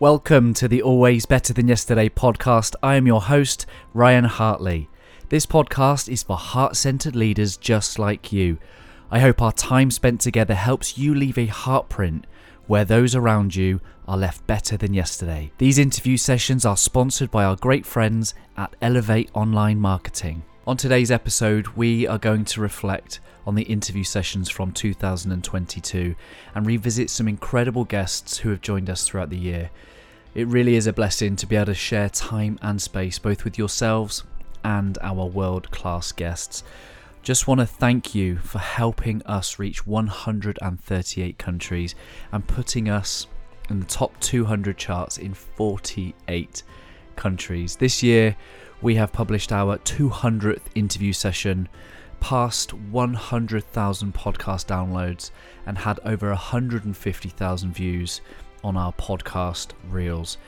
Welcome to the Always Better Than Yesterday podcast. I am your host, Ryan Hartley. This podcast is for heart centered leaders just like you. I hope our time spent together helps you leave a heartprint where those around you are left better than yesterday. These interview sessions are sponsored by our great friends at Elevate Online Marketing. On today's episode, we are going to reflect on the interview sessions from 2022 and revisit some incredible guests who have joined us throughout the year. It really is a blessing to be able to share time and space both with yourselves and our world class guests. Just want to thank you for helping us reach 138 countries and putting us in the top 200 charts in 48 countries. This year, we have published our 200th interview session, passed 100,000 podcast downloads, and had over 150,000 views on our podcast reels.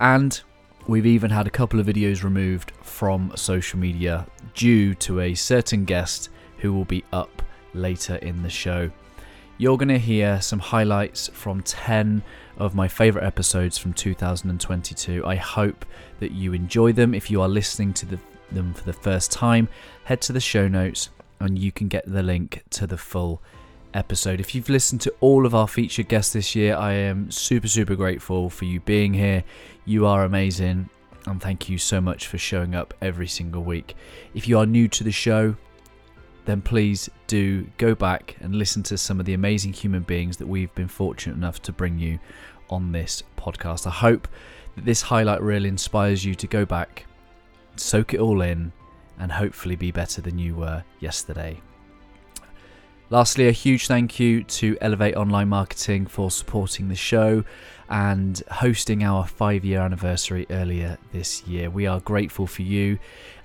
And we've even had a couple of videos removed from social media due to a certain guest who will be up later in the show. You're going to hear some highlights from 10 of my favorite episodes from 2022. I hope that you enjoy them. If you are listening to the, them for the first time, head to the show notes and you can get the link to the full episode. If you've listened to all of our featured guests this year, I am super, super grateful for you being here. You are amazing. And thank you so much for showing up every single week. If you are new to the show, then please do go back and listen to some of the amazing human beings that we've been fortunate enough to bring you on this podcast. I hope that this highlight really inspires you to go back, soak it all in, and hopefully be better than you were yesterday. Lastly, a huge thank you to Elevate Online Marketing for supporting the show and hosting our five year anniversary earlier this year. We are grateful for you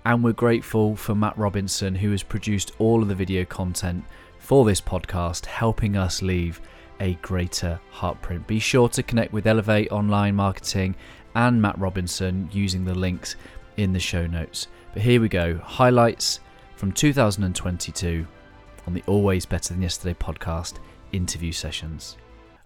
and we're grateful for Matt Robinson, who has produced all of the video content for this podcast, helping us leave a greater heartprint. Be sure to connect with Elevate Online Marketing and Matt Robinson using the links in the show notes. But here we go highlights from 2022 on the Always Better Than Yesterday podcast interview sessions.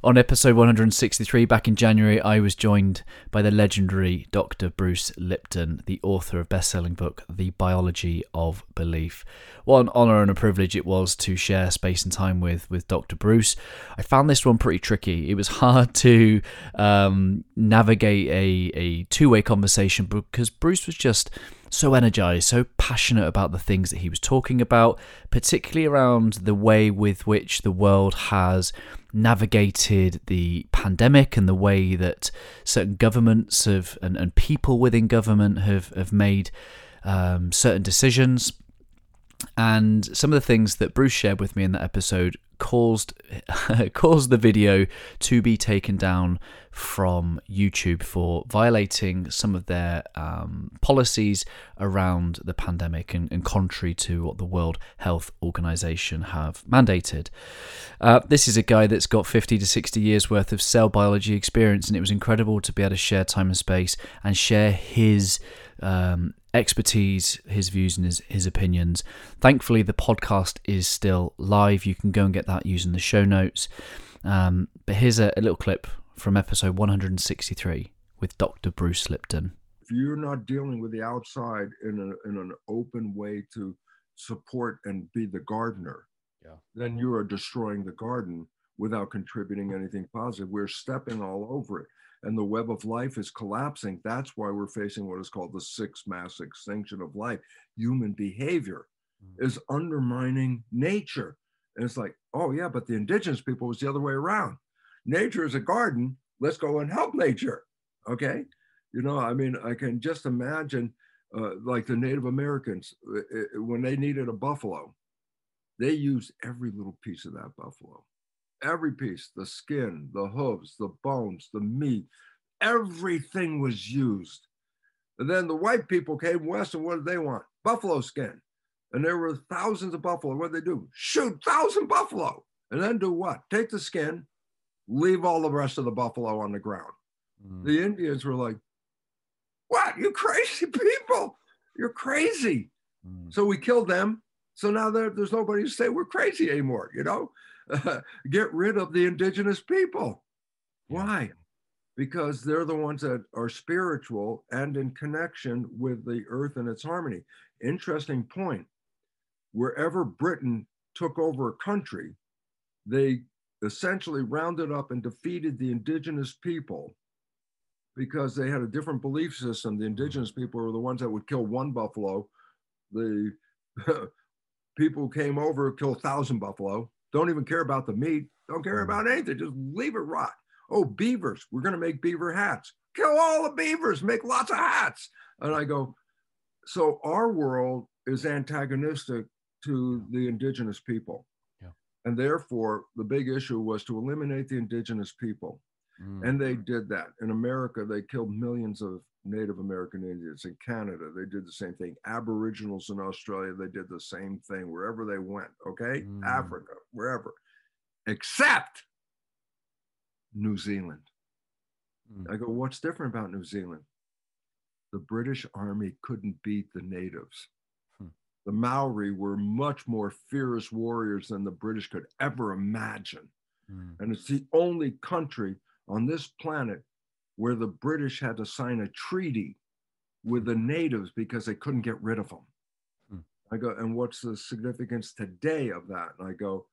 On episode 163 back in January, I was joined by the legendary Dr. Bruce Lipton, the author of best-selling book The Biology of Belief. What an honor and a privilege it was to share space and time with with Dr. Bruce. I found this one pretty tricky. It was hard to um, navigate a, a two-way conversation because Bruce was just so energized, so passionate about the things that he was talking about, particularly around the way with which the world has navigated the pandemic and the way that certain governments have and, and people within government have, have made um, certain decisions. And some of the things that Bruce shared with me in that episode caused caused the video to be taken down from YouTube for violating some of their um, policies around the pandemic and, and, contrary to what the World Health Organization have mandated. Uh, this is a guy that's got 50 to 60 years worth of cell biology experience, and it was incredible to be able to share time and space and share his um, expertise, his views, and his, his opinions. Thankfully, the podcast is still live. You can go and get that using the show notes. Um, but here's a, a little clip from episode 163 with Dr. Bruce Lipton. If you're not dealing with the outside in, a, in an open way to support and be the gardener, yeah. then you are destroying the garden without contributing anything positive. We're stepping all over it and the web of life is collapsing. That's why we're facing what is called the sixth mass extinction of life. Human behavior mm. is undermining nature. And it's like, oh, yeah, but the indigenous people was the other way around. Nature is a garden. Let's go and help nature. Okay. You know, I mean, I can just imagine uh, like the Native Americans, uh, uh, when they needed a buffalo, they used every little piece of that buffalo every piece the skin, the hooves, the bones, the meat, everything was used. And then the white people came west, and what did they want? Buffalo skin. And there were thousands of buffalo. What did they do? Shoot thousand buffalo. And then do what? Take the skin, leave all the rest of the buffalo on the ground. Mm. The Indians were like, What? You crazy people. You're crazy. Mm. So we killed them. So now there, there's nobody to say we're crazy anymore, you know? get rid of the indigenous people. Why? because they're the ones that are spiritual and in connection with the earth and its harmony. Interesting point. Wherever Britain took over a country, they essentially rounded up and defeated the indigenous people because they had a different belief system. The indigenous mm-hmm. people were the ones that would kill one buffalo. The people who came over kill a thousand buffalo, don't even care about the meat, don't care about anything, just leave it rot. Oh, beavers, we're going to make beaver hats. Kill all the beavers, make lots of hats. And I go, so our world is antagonistic to the indigenous people. Yeah. And therefore, the big issue was to eliminate the indigenous people. Mm. And they did that. In America, they killed millions of Native American Indians. In Canada, they did the same thing. Aboriginals in Australia, they did the same thing wherever they went, okay? Mm. Africa, wherever. Except New Zealand. Mm. I go, what's different about New Zealand? The British Army couldn't beat the natives. Hmm. The Maori were much more fierce warriors than the British could ever imagine. Mm. And it's the only country on this planet where the British had to sign a treaty with the natives because they couldn't get rid of them. Hmm. I go, and what's the significance today of that? And I go,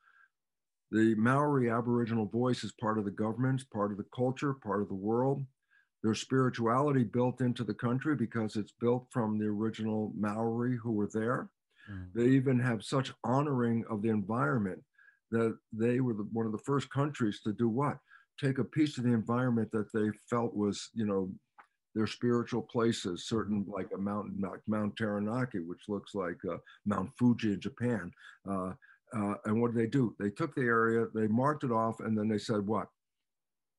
the Maori Aboriginal voice is part of the government, part of the culture, part of the world. There's spirituality built into the country because it's built from the original Maori who were there. Mm. They even have such honoring of the environment that they were the, one of the first countries to do what? Take a piece of the environment that they felt was, you know, their spiritual places, certain like a mountain like Mount Taranaki, which looks like uh, Mount Fuji in Japan. Uh, uh, and what did they do? They took the area, they marked it off, and then they said, What?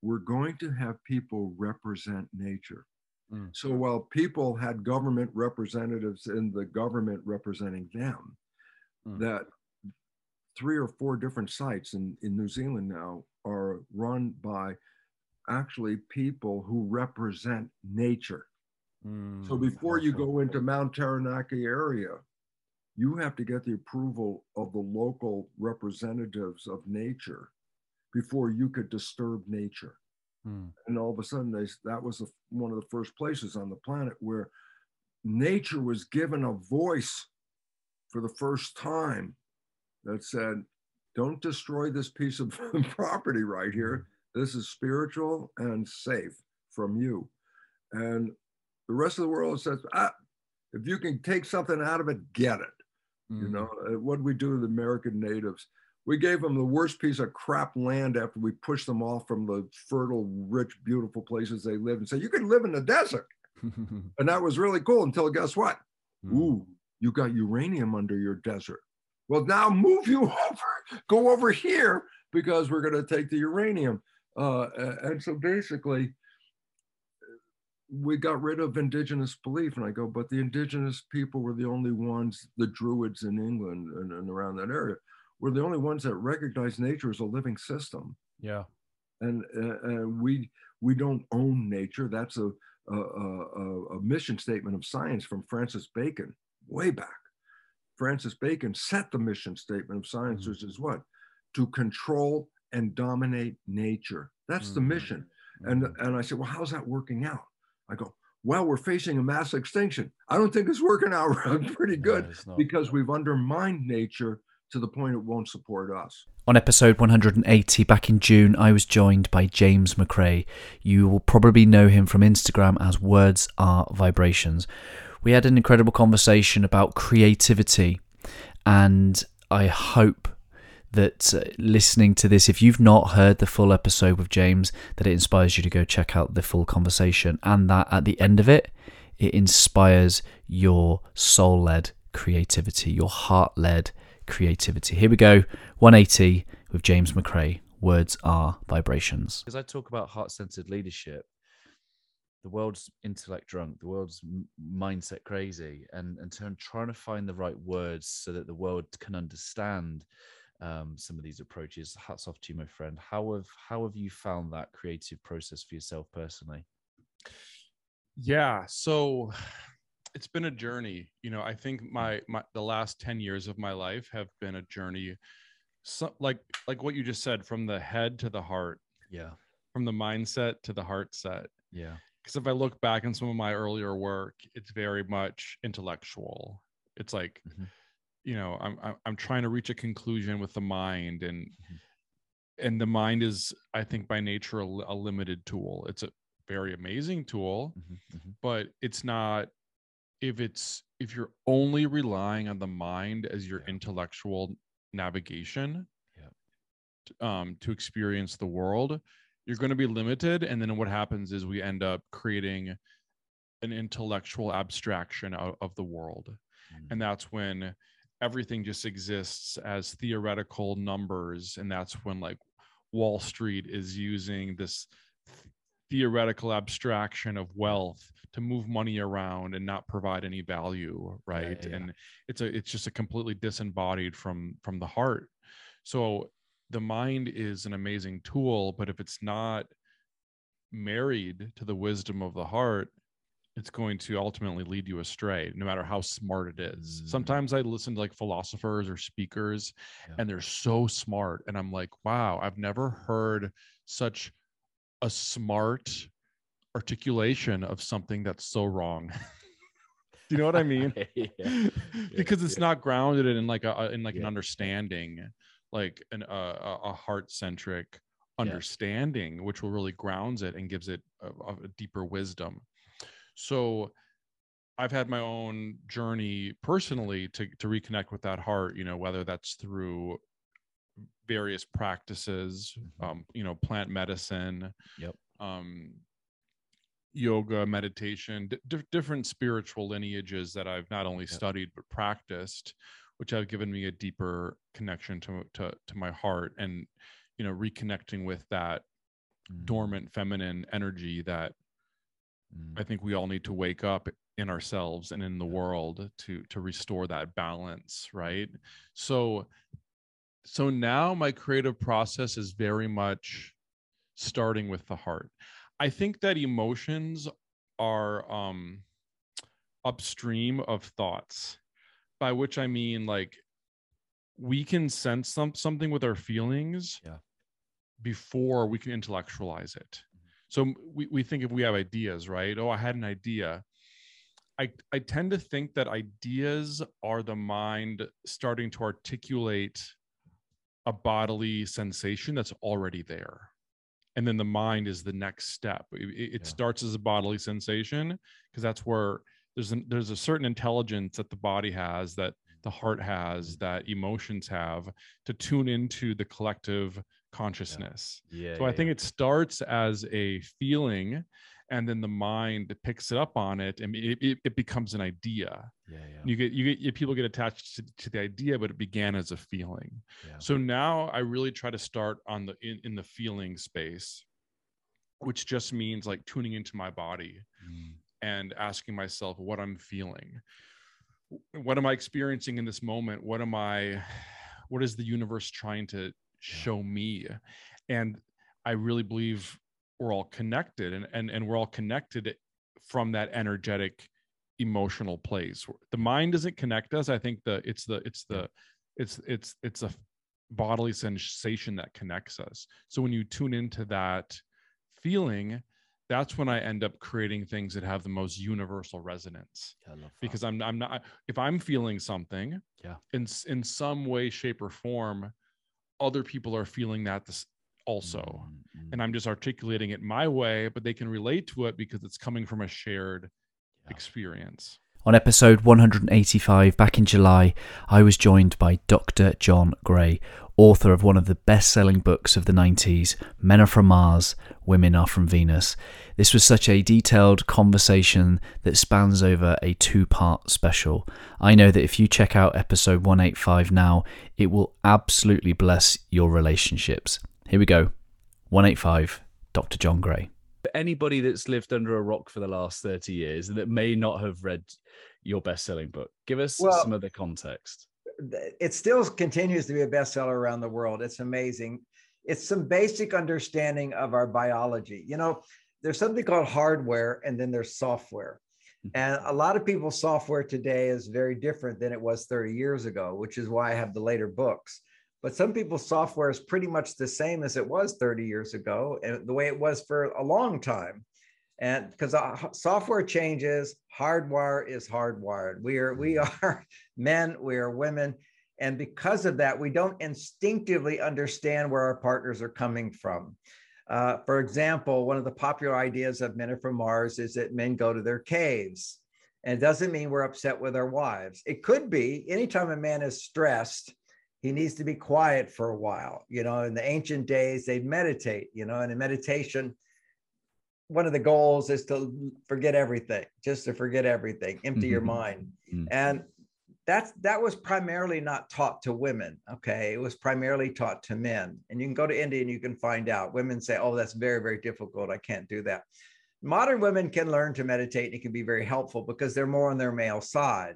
We're going to have people represent nature. Mm. So while people had government representatives in the government representing them, mm. that three or four different sites in, in New Zealand now are run by actually people who represent nature. Mm. So before you go into Mount Taranaki area, you have to get the approval of the local representatives of nature before you could disturb nature. Hmm. And all of a sudden, they, that was a, one of the first places on the planet where nature was given a voice for the first time that said, don't destroy this piece of property right here. This is spiritual and safe from you. And the rest of the world says, ah, if you can take something out of it, get it. Mm. You know, uh, what we do to the American natives? We gave them the worst piece of crap land after we pushed them off from the fertile, rich, beautiful places they live and said, you can live in the desert. and that was really cool until guess what? Mm. Ooh, you got uranium under your desert. Well, now move you over, go over here because we're going to take the uranium. Uh, and so basically, we got rid of indigenous belief and i go but the indigenous people were the only ones the druids in england and, and around that area were the only ones that recognized nature as a living system. Yeah. And uh, we we don't own nature. That's a a, a a, mission statement of science from francis bacon way back francis bacon set the mission statement of science mm-hmm. which is what to control and dominate nature that's mm-hmm. the mission and mm-hmm. and i said well how's that working out I go, well, we're facing a mass extinction. I don't think it's working out pretty good no, because we've undermined nature to the point it won't support us. On episode 180 back in June, I was joined by James McCrae. You will probably know him from Instagram as Words Are Vibrations. We had an incredible conversation about creativity, and I hope that uh, listening to this, if you've not heard the full episode with James, that it inspires you to go check out the full conversation, and that at the end of it, it inspires your soul led creativity, your heart led creativity. Here we go 180 with James McCrae. Words are vibrations. As I talk about heart centered leadership, the world's intellect drunk, the world's mindset crazy, and, and trying to find the right words so that the world can understand um, some of these approaches. Hats off to you, my friend. How have how have you found that creative process for yourself personally? Yeah, so it's been a journey. You know, I think my my the last ten years of my life have been a journey. So, like like what you just said, from the head to the heart. Yeah. from the mindset to the heart set. Yeah. Because if I look back on some of my earlier work, it's very much intellectual. It's like, mm-hmm. you know, I'm I'm trying to reach a conclusion with the mind, and mm-hmm. and the mind is, I think, by nature a, a limited tool. It's a very amazing tool, mm-hmm. mm-hmm. but it's not. If it's if you're only relying on the mind as your yeah. intellectual navigation, yeah. um, to experience the world, you're going to be limited and then what happens is we end up creating an intellectual abstraction of, of the world mm. and that's when everything just exists as theoretical numbers and that's when like wall street is using this theoretical abstraction of wealth to move money around and not provide any value right yeah, yeah. and it's a it's just a completely disembodied from from the heart so the mind is an amazing tool, but if it's not married to the wisdom of the heart, it's going to ultimately lead you astray, no matter how smart it is. Mm. Sometimes I listen to like philosophers or speakers, yeah. and they're so smart. And I'm like, wow, I've never heard such a smart articulation of something that's so wrong. Do you know what I mean? yeah. because it's not grounded in like a in like an understanding like an, uh, a heart centric understanding, yeah. which will really grounds it and gives it a, a deeper wisdom. So I've had my own journey personally to to reconnect with that heart. You know, whether that's through various practices, mm-hmm. um, you know, plant medicine, yep, um, yoga, meditation, d- different spiritual lineages that I've not only yep. studied but practiced which have given me a deeper connection to to to my heart and you know reconnecting with that mm. dormant feminine energy that mm. I think we all need to wake up in ourselves and in the world to to restore that balance right so so now my creative process is very much starting with the heart i think that emotions are um upstream of thoughts by which I mean like we can sense some, something with our feelings yeah. before we can intellectualize it. Mm-hmm. So we, we think if we have ideas, right? Oh, I had an idea. I, I tend to think that ideas are the mind starting to articulate a bodily sensation that's already there. And then the mind is the next step. It, it yeah. starts as a bodily sensation because that's where there's an, there's a certain intelligence that the body has that the heart has that emotions have to tune into the collective consciousness. Yeah. yeah so i think it starts as a feeling and then the mind picks it up on it and it, it, it becomes an idea. Yeah, yeah. you get you get people get attached to, to the idea but it began as a feeling. Yeah. so now i really try to start on the in, in the feeling space which just means like tuning into my body. Mm and asking myself what I'm feeling. What am I experiencing in this moment? What am I, what is the universe trying to show me? And I really believe we're all connected and, and, and we're all connected from that energetic emotional place. The mind doesn't connect us. I think the it's the it's the it's it's it's a bodily sensation that connects us. So when you tune into that feeling, that's when I end up creating things that have the most universal resonance. because I'm I'm not if I'm feeling something, yeah, in in some way, shape, or form, other people are feeling that this also, mm-hmm. and I'm just articulating it my way, but they can relate to it because it's coming from a shared yeah. experience. On episode 185 back in July, I was joined by Dr. John Gray, author of one of the best selling books of the 90s, Men Are From Mars, Women Are From Venus. This was such a detailed conversation that spans over a two part special. I know that if you check out episode 185 now, it will absolutely bless your relationships. Here we go 185, Dr. John Gray anybody that's lived under a rock for the last 30 years that may not have read your best-selling book give us well, some of the context it still continues to be a bestseller around the world. It's amazing. It's some basic understanding of our biology. You know there's something called hardware and then there's software. Mm-hmm. and a lot of people's software today is very different than it was 30 years ago which is why i have the later books but some people's software is pretty much the same as it was 30 years ago and the way it was for a long time. And because software changes hardwire is hardwired. We are we are men we are women and because of that we don't instinctively understand where our partners are coming from. Uh, for example one of the popular ideas of men are from mars is that men go to their caves and it doesn't mean we're upset with our wives. It could be anytime a man is stressed he needs to be quiet for a while you know in the ancient days they'd meditate you know and in meditation one of the goals is to forget everything, just to forget everything, empty mm-hmm. your mind. Mm-hmm. And that's that was primarily not taught to women. Okay. It was primarily taught to men. And you can go to India and you can find out. Women say, Oh, that's very, very difficult. I can't do that. Modern women can learn to meditate and it can be very helpful because they're more on their male side,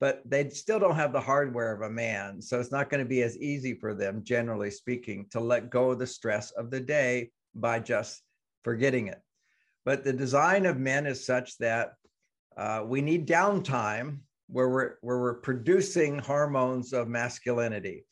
but they still don't have the hardware of a man. So it's not going to be as easy for them, generally speaking, to let go of the stress of the day by just forgetting it. But the design of men is such that uh, we need downtime where we're where we're producing hormones of masculinity.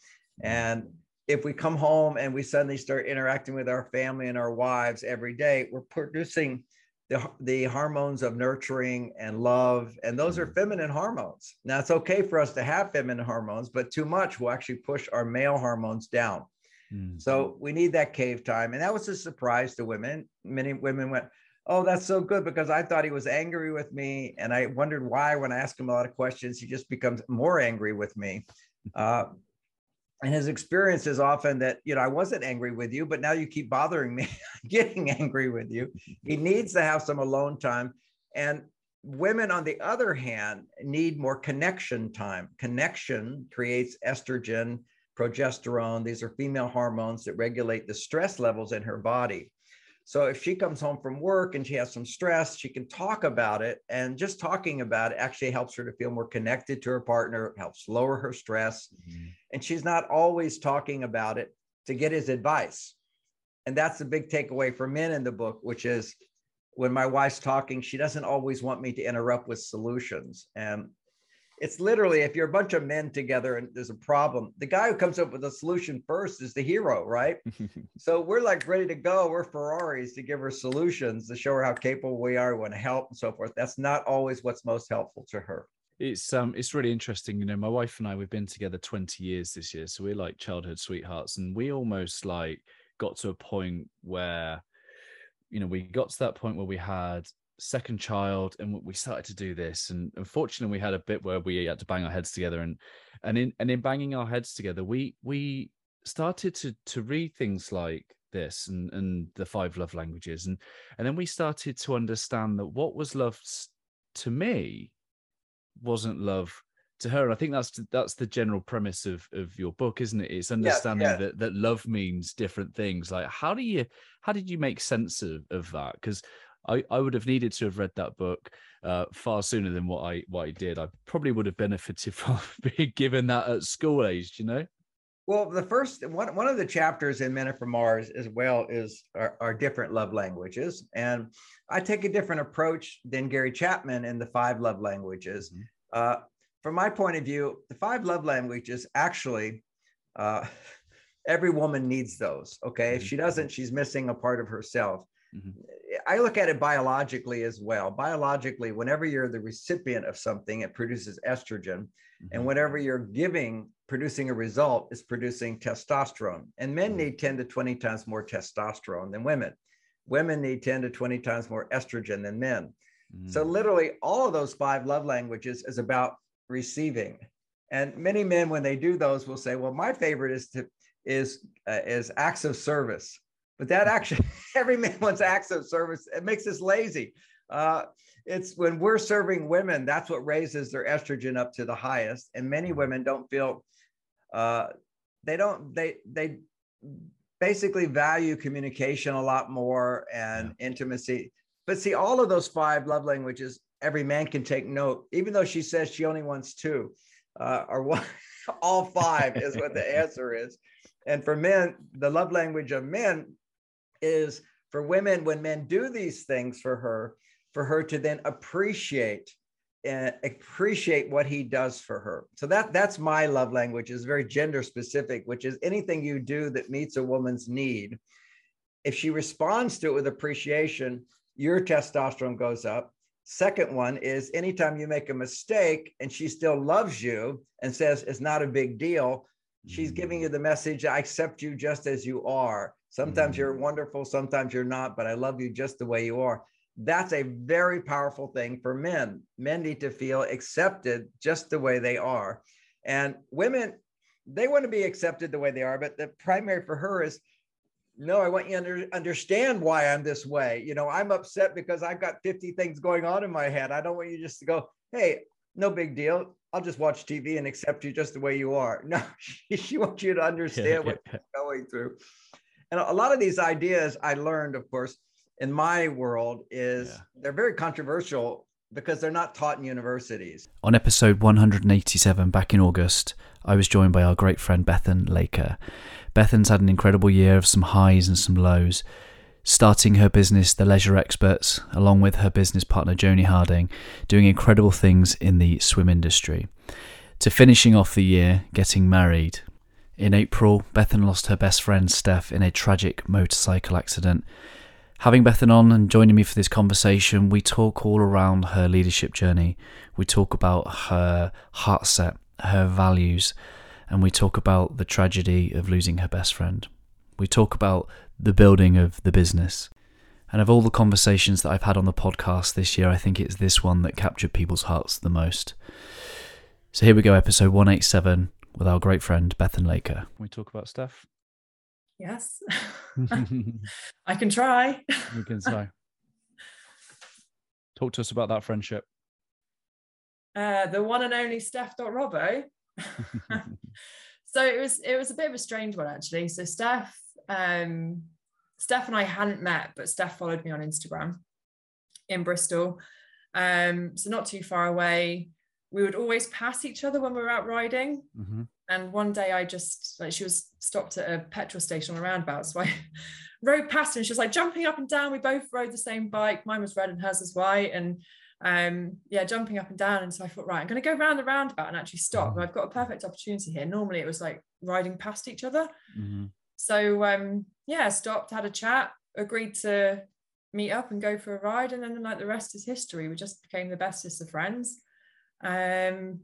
And if we come home and we suddenly start interacting with our family and our wives every day, we're producing the, the hormones of nurturing and love. And those are feminine hormones. Now, it's okay for us to have feminine hormones, but too much will actually push our male hormones down. Mm-hmm. So we need that cave time. And that was a surprise to women. Many women went, oh, that's so good because I thought he was angry with me. And I wondered why, when I ask him a lot of questions, he just becomes more angry with me. Uh, and his experience is often that, you know, I wasn't angry with you, but now you keep bothering me, getting angry with you. He needs to have some alone time. And women, on the other hand, need more connection time. Connection creates estrogen, progesterone. These are female hormones that regulate the stress levels in her body. So if she comes home from work and she has some stress, she can talk about it. And just talking about it actually helps her to feel more connected to her partner, helps lower her stress. Mm-hmm. And she's not always talking about it to get his advice. And that's the big takeaway for men in the book, which is when my wife's talking, she doesn't always want me to interrupt with solutions. And it's literally if you're a bunch of men together and there's a problem, the guy who comes up with a solution first is the hero, right? so we're like ready to go. We're Ferraris to give her solutions to show her how capable we are, we want to help and so forth. That's not always what's most helpful to her. It's um it's really interesting. You know, my wife and I we've been together 20 years this year. So we're like childhood sweethearts. And we almost like got to a point where you know, we got to that point where we had second child and we started to do this and unfortunately we had a bit where we had to bang our heads together and and in and in banging our heads together we we started to to read things like this and and the five love languages and and then we started to understand that what was love to me wasn't love to her and i think that's that's the general premise of of your book isn't it it's understanding yeah, yeah. that that love means different things like how do you how did you make sense of, of that because I, I would have needed to have read that book uh, far sooner than what I what I did. I probably would have benefited from being given that at school age, you know. Well, the first one one of the chapters in Men Are from Mars as well is our, our different love languages, and I take a different approach than Gary Chapman in the five love languages. Mm-hmm. Uh, from my point of view, the five love languages actually. Uh, every woman needs those. Okay. Mm-hmm. If she doesn't, she's missing a part of herself. Mm-hmm. I look at it biologically as well. Biologically, whenever you're the recipient of something, it produces estrogen. Mm-hmm. And whenever you're giving, producing a result, is producing testosterone. And men mm-hmm. need 10 to 20 times more testosterone than women. Women need 10 to 20 times more estrogen than men. Mm-hmm. So, literally, all of those five love languages is about receiving. And many men, when they do those, will say, "Well, my favorite is to is uh, is acts of service." But that actually, every man wants acts of service. It makes us lazy. Uh, it's when we're serving women, that's what raises their estrogen up to the highest. And many women don't feel, uh, they don't, they, they basically value communication a lot more and yeah. intimacy. But see, all of those five love languages, every man can take note, even though she says she only wants two uh, or one, all five is what the answer is. And for men, the love language of men is for women when men do these things for her for her to then appreciate uh, appreciate what he does for her. So that that's my love language is very gender specific, which is anything you do that meets a woman's need. If she responds to it with appreciation, your testosterone goes up. Second one is anytime you make a mistake and she still loves you and says it's not a big deal, she's giving you the message I accept you just as you are. Sometimes mm. you're wonderful, sometimes you're not, but I love you just the way you are that's a very powerful thing for men. Men need to feel accepted just the way they are. And women, they want to be accepted the way they are, but the primary for her is no, I want you to understand why I'm this way. You know, I'm upset because I've got 50 things going on in my head. I don't want you just to go, hey, no big deal. I'll just watch TV and accept you just the way you are. No, she, she wants you to understand what you're going through. And a lot of these ideas I learned, of course, in my world is yeah. they're very controversial because they're not taught in universities. On episode 187 back in August, I was joined by our great friend Bethan Laker. Bethan's had an incredible year of some highs and some lows. Starting her business, The Leisure Experts, along with her business partner Joni Harding, doing incredible things in the swim industry. To finishing off the year, getting married. In April, Bethan lost her best friend Steph in a tragic motorcycle accident. Having Bethan on and joining me for this conversation, we talk all around her leadership journey. We talk about her heart set, her values, and we talk about the tragedy of losing her best friend. We talk about the building of the business. And of all the conversations that I've had on the podcast this year, I think it's this one that captured people's hearts the most. So here we go, episode 187 with our great friend Bethan Laker. We talk about Steph. Yes. I can try. You can try. Talk to us about that friendship. Uh, the one and only Steph Robbo. so it was it was a bit of a strange one actually. So Steph, um, Steph and I hadn't met, but Steph followed me on Instagram in Bristol. Um, so not too far away. We would always pass each other when we were out riding. Mm-hmm. And one day I just like she was stopped at a petrol station on a roundabout. So I rode past her and she was like jumping up and down. We both rode the same bike. Mine was red and hers was white. And um, yeah, jumping up and down. And so I thought, right, I'm going to go round the roundabout and actually stop. Mm. I've got a perfect opportunity here. Normally it was like riding past each other. Mm-hmm. So um, yeah, stopped, had a chat, agreed to meet up and go for a ride. And then like the rest is history. We just became the bestest of friends. Um,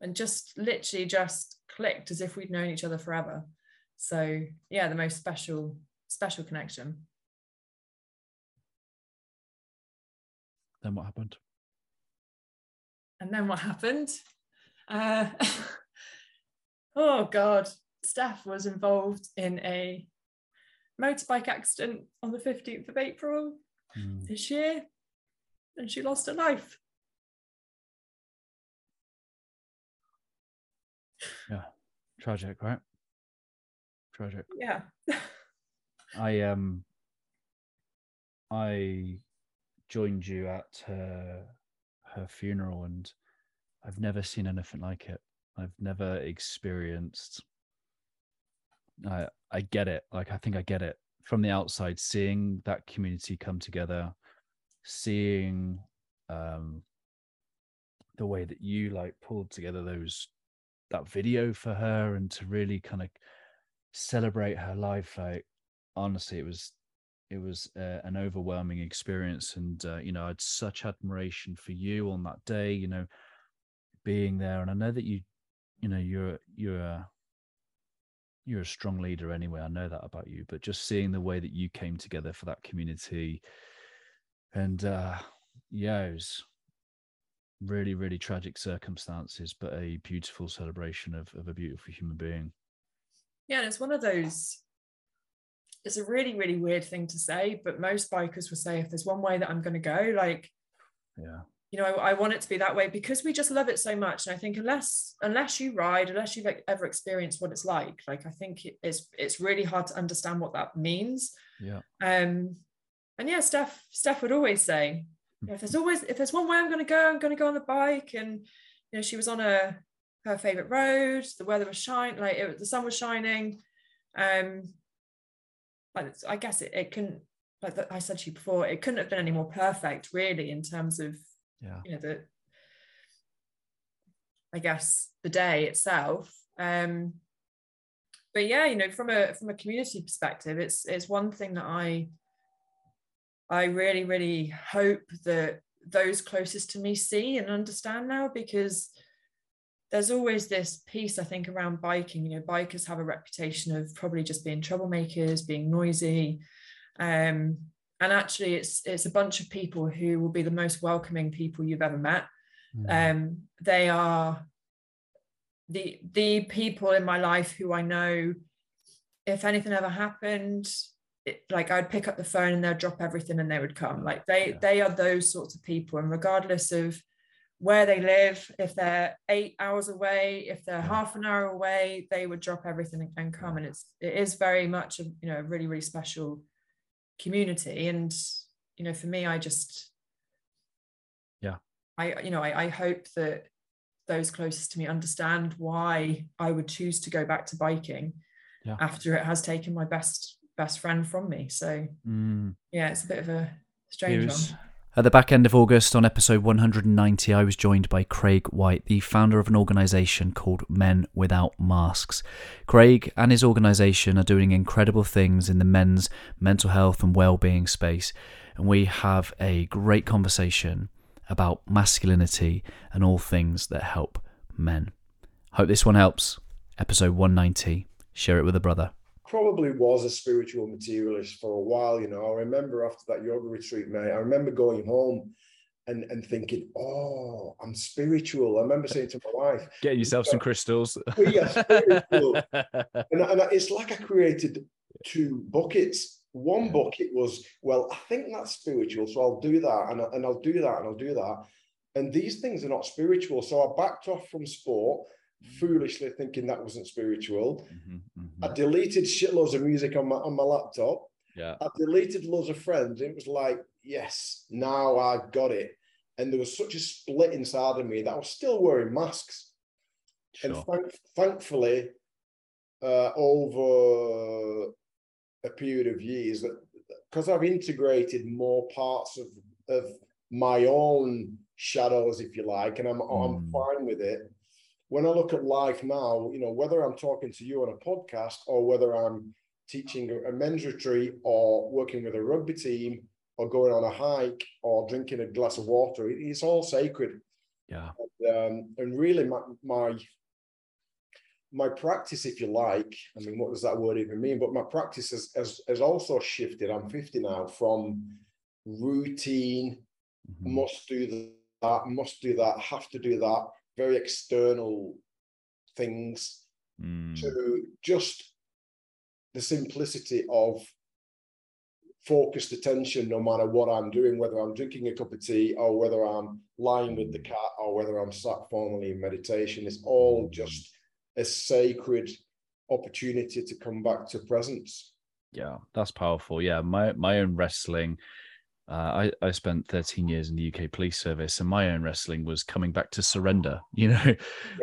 and just literally just clicked as if we'd known each other forever. So yeah, the most special, special connection. Then what happened? And then what happened? Uh, oh God, Steph was involved in a motorbike accident on the 15th of April mm. this year, and she lost her life. Yeah. Tragic, right? Tragic. Yeah. I um I joined you at her her funeral and I've never seen anything like it. I've never experienced I I get it. Like I think I get it from the outside seeing that community come together, seeing um the way that you like pulled together those that video for her and to really kind of celebrate her life like honestly it was it was uh, an overwhelming experience and uh, you know i had such admiration for you on that day you know being there. And i know that you you know you're you're a you're a strong leader anyway i know that about you but just seeing the way that you came together for that community and uh yeah it was really, really tragic circumstances, but a beautiful celebration of, of a beautiful human being. Yeah, and it's one of those. It's a really, really weird thing to say, but most bikers will say, if there's one way that I'm going to go, like, yeah, you know, I, I, want it to be that way because we just love it so much. And I think unless unless you ride, unless you've ever experienced what it's like, like I think it's it's really hard to understand what that means. Yeah. Um, and yeah, Steph Steph would always say, if there's always if there's one way I'm going to go, I'm going to go on the bike. And you know, she was on a her favorite road. The weather was shining, like it, the sun was shining. Um, but I guess it, it couldn't, like I said to you before, it couldn't have been any more perfect, really, in terms of yeah. you know the I guess, the day itself. Um, but yeah, you know, from a from a community perspective, it's it's one thing that I I really, really hope that those closest to me see and understand now because there's always this piece I think around biking. You know, bikers have a reputation of probably just being troublemakers, being noisy, um, and actually, it's it's a bunch of people who will be the most welcoming people you've ever met. Mm. Um, they are the the people in my life who I know. If anything ever happened, it, like I'd pick up the phone and they'd drop everything and they would come. Like they yeah. they are those sorts of people, and regardless of where they live, if they're eight hours away, if they're half an hour away, they would drop everything and come. And it's it is very much a you know a really really special community. And you know, for me, I just yeah, I you know I, I hope that those closest to me understand why I would choose to go back to biking yeah. after it has taken my best best friend from me. So mm. yeah, it's a bit of a strange one. At the back end of August, on episode 190, I was joined by Craig White, the founder of an organisation called Men Without Masks. Craig and his organisation are doing incredible things in the men's mental health and well-being space, and we have a great conversation about masculinity and all things that help men. Hope this one helps. Episode 190. Share it with a brother probably was a spiritual materialist for a while. You know, I remember after that yoga retreat, mate, I remember going home and, and thinking, oh, I'm spiritual. I remember saying to my wife, Get yourself some crystals. yeah, spiritual. and, and it's like I created two buckets. One bucket was, well, I think that's spiritual, so I'll do that, and, and I'll do that, and I'll do that. And these things are not spiritual. So I backed off from sport foolishly thinking that wasn't spiritual. Mm-hmm, mm-hmm. I deleted shitloads of music on my on my laptop. Yeah. I deleted loads of friends. It was like, yes, now I got it. And there was such a split inside of me that I was still wearing masks. Sure. And thank, thankfully, uh, over a period of years, because I've integrated more parts of, of my own shadows, if you like, and I'm, mm. I'm fine with it when I look at life now, you know, whether I'm talking to you on a podcast or whether I'm teaching a men's retreat or working with a rugby team or going on a hike or drinking a glass of water, it's all sacred. Yeah. And, um, and really, my, my my practice, if you like, I mean, what does that word even mean? But my practice has, has, has also shifted. I'm 50 now from routine, mm-hmm. must do that, must do that, have to do that, very external things mm. to just the simplicity of focused attention no matter what I'm doing, whether I'm drinking a cup of tea or whether I'm lying with the cat or whether I'm sat formally in meditation. It's all hmm. just a sacred opportunity to come back to presence. Yeah, that's powerful. Yeah, my my own wrestling uh, I, I spent 13 years in the UK police service, and my own wrestling was coming back to surrender, you know, yeah.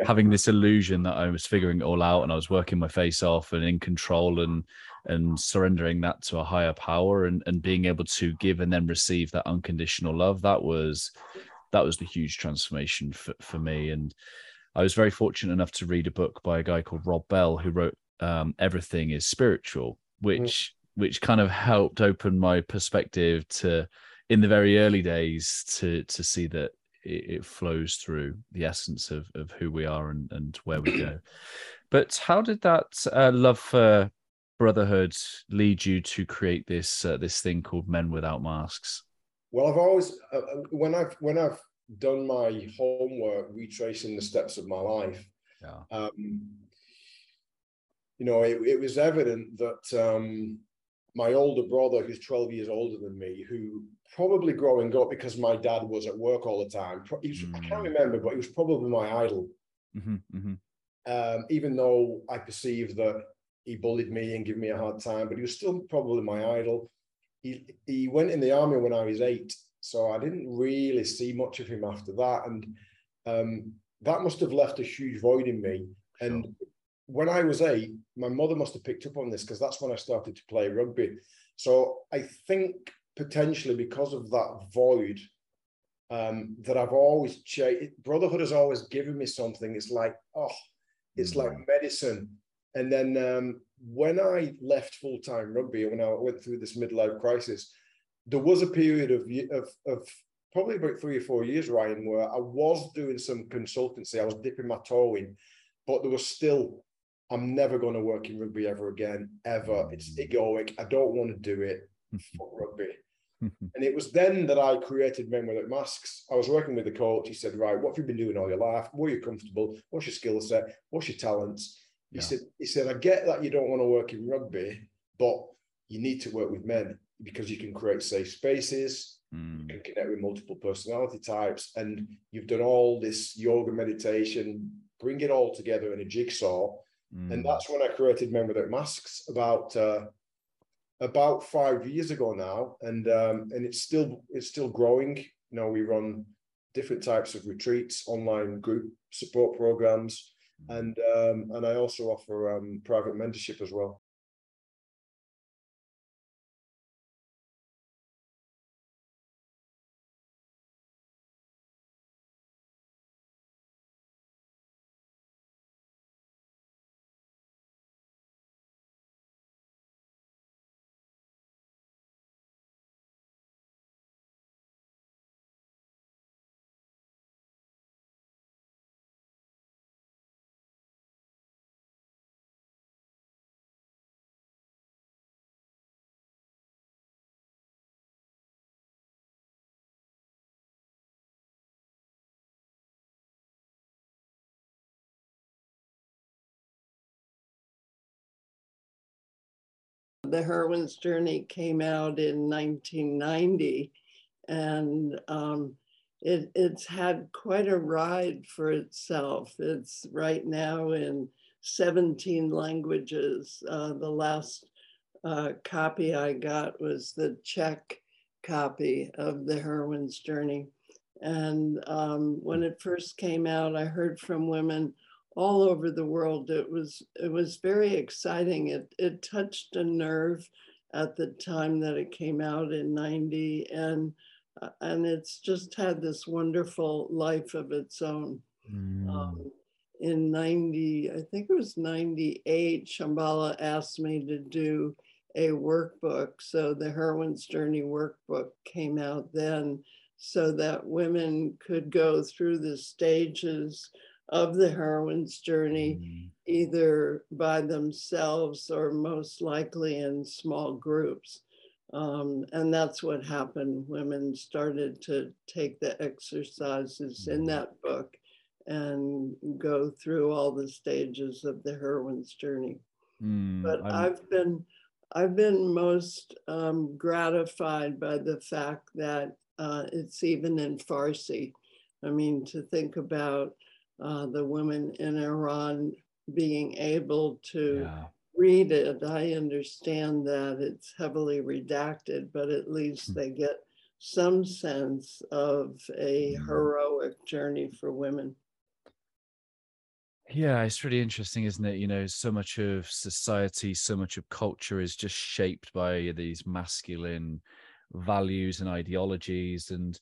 having this illusion that I was figuring it all out and I was working my face off and in control and and surrendering that to a higher power and, and being able to give and then receive that unconditional love. That was that was the huge transformation for, for me. And I was very fortunate enough to read a book by a guy called Rob Bell who wrote um, Everything is Spiritual, mm. Which which kind of helped open my perspective to in the very early days to to see that it, it flows through the essence of of who we are and and where we go but how did that uh, love for brotherhood lead you to create this uh, this thing called men without masks well i've always uh, uh when i've when i've done my homework retracing the steps of my life yeah. um, you know it, it was evident that um, my older brother, who's 12 years older than me, who probably growing up because my dad was at work all the time. Was, mm. I can't mm. remember, but he was probably my idol. Mm-hmm, mm-hmm. Um, even though I perceived that he bullied me and gave me a hard time, but he was still probably my idol. He he went in the army when I was eight, so I didn't really see much of him after that, and um, that must have left a huge void in me. Sure. When I was eight, my mother must have picked up on this because that's when I started to play rugby. So I think potentially because of that void, um, that I've always chased. Brotherhood has always given me something. It's like, oh, it's like mm. medicine. And then um, when I left full time rugby, when I went through this midlife crisis, there was a period of, of, of probably about three or four years, Ryan, where I was doing some consultancy. I was dipping my toe in, but there was still, I'm never going to work in rugby ever again, ever. It's mm. egoic. I don't want to do it for rugby. and it was then that I created Men Without Masks. I was working with the coach. He said, Right, what have you been doing all your life? Where are you comfortable? What's your skill set? What's your talents? He yeah. said, He said, I get that you don't want to work in rugby, but you need to work with men because you can create safe spaces, mm. you can connect with multiple personality types, and you've done all this yoga meditation, bring it all together in a jigsaw. Mm. And that's when I created Men Without Masks about uh, about five years ago now, and um, and it's still it's still growing. You know, we run different types of retreats, online group support programs, and um, and I also offer um, private mentorship as well. The Heroine's Journey came out in 1990, and um, it, it's had quite a ride for itself. It's right now in 17 languages. Uh, the last uh, copy I got was the Czech copy of The Heroine's Journey. And um, when it first came out, I heard from women all over the world. It was it was very exciting. It it touched a nerve at the time that it came out in 90 and uh, and it's just had this wonderful life of its own. Mm. Um, in 90, I think it was 98, Shambhala asked me to do a workbook. So the Heroine's Journey workbook came out then so that women could go through the stages of the heroine's journey, mm-hmm. either by themselves or most likely in small groups. Um, and that's what happened. Women started to take the exercises in mm-hmm. that book and go through all the stages of the heroine's journey. Mm, but i have been I've been most um, gratified by the fact that uh, it's even in Farsi. I mean, to think about uh, the women in Iran being able to yeah. read it. I understand that it's heavily redacted, but at least mm. they get some sense of a mm. heroic journey for women. Yeah, it's really interesting, isn't it? You know, so much of society, so much of culture is just shaped by these masculine values and ideologies. And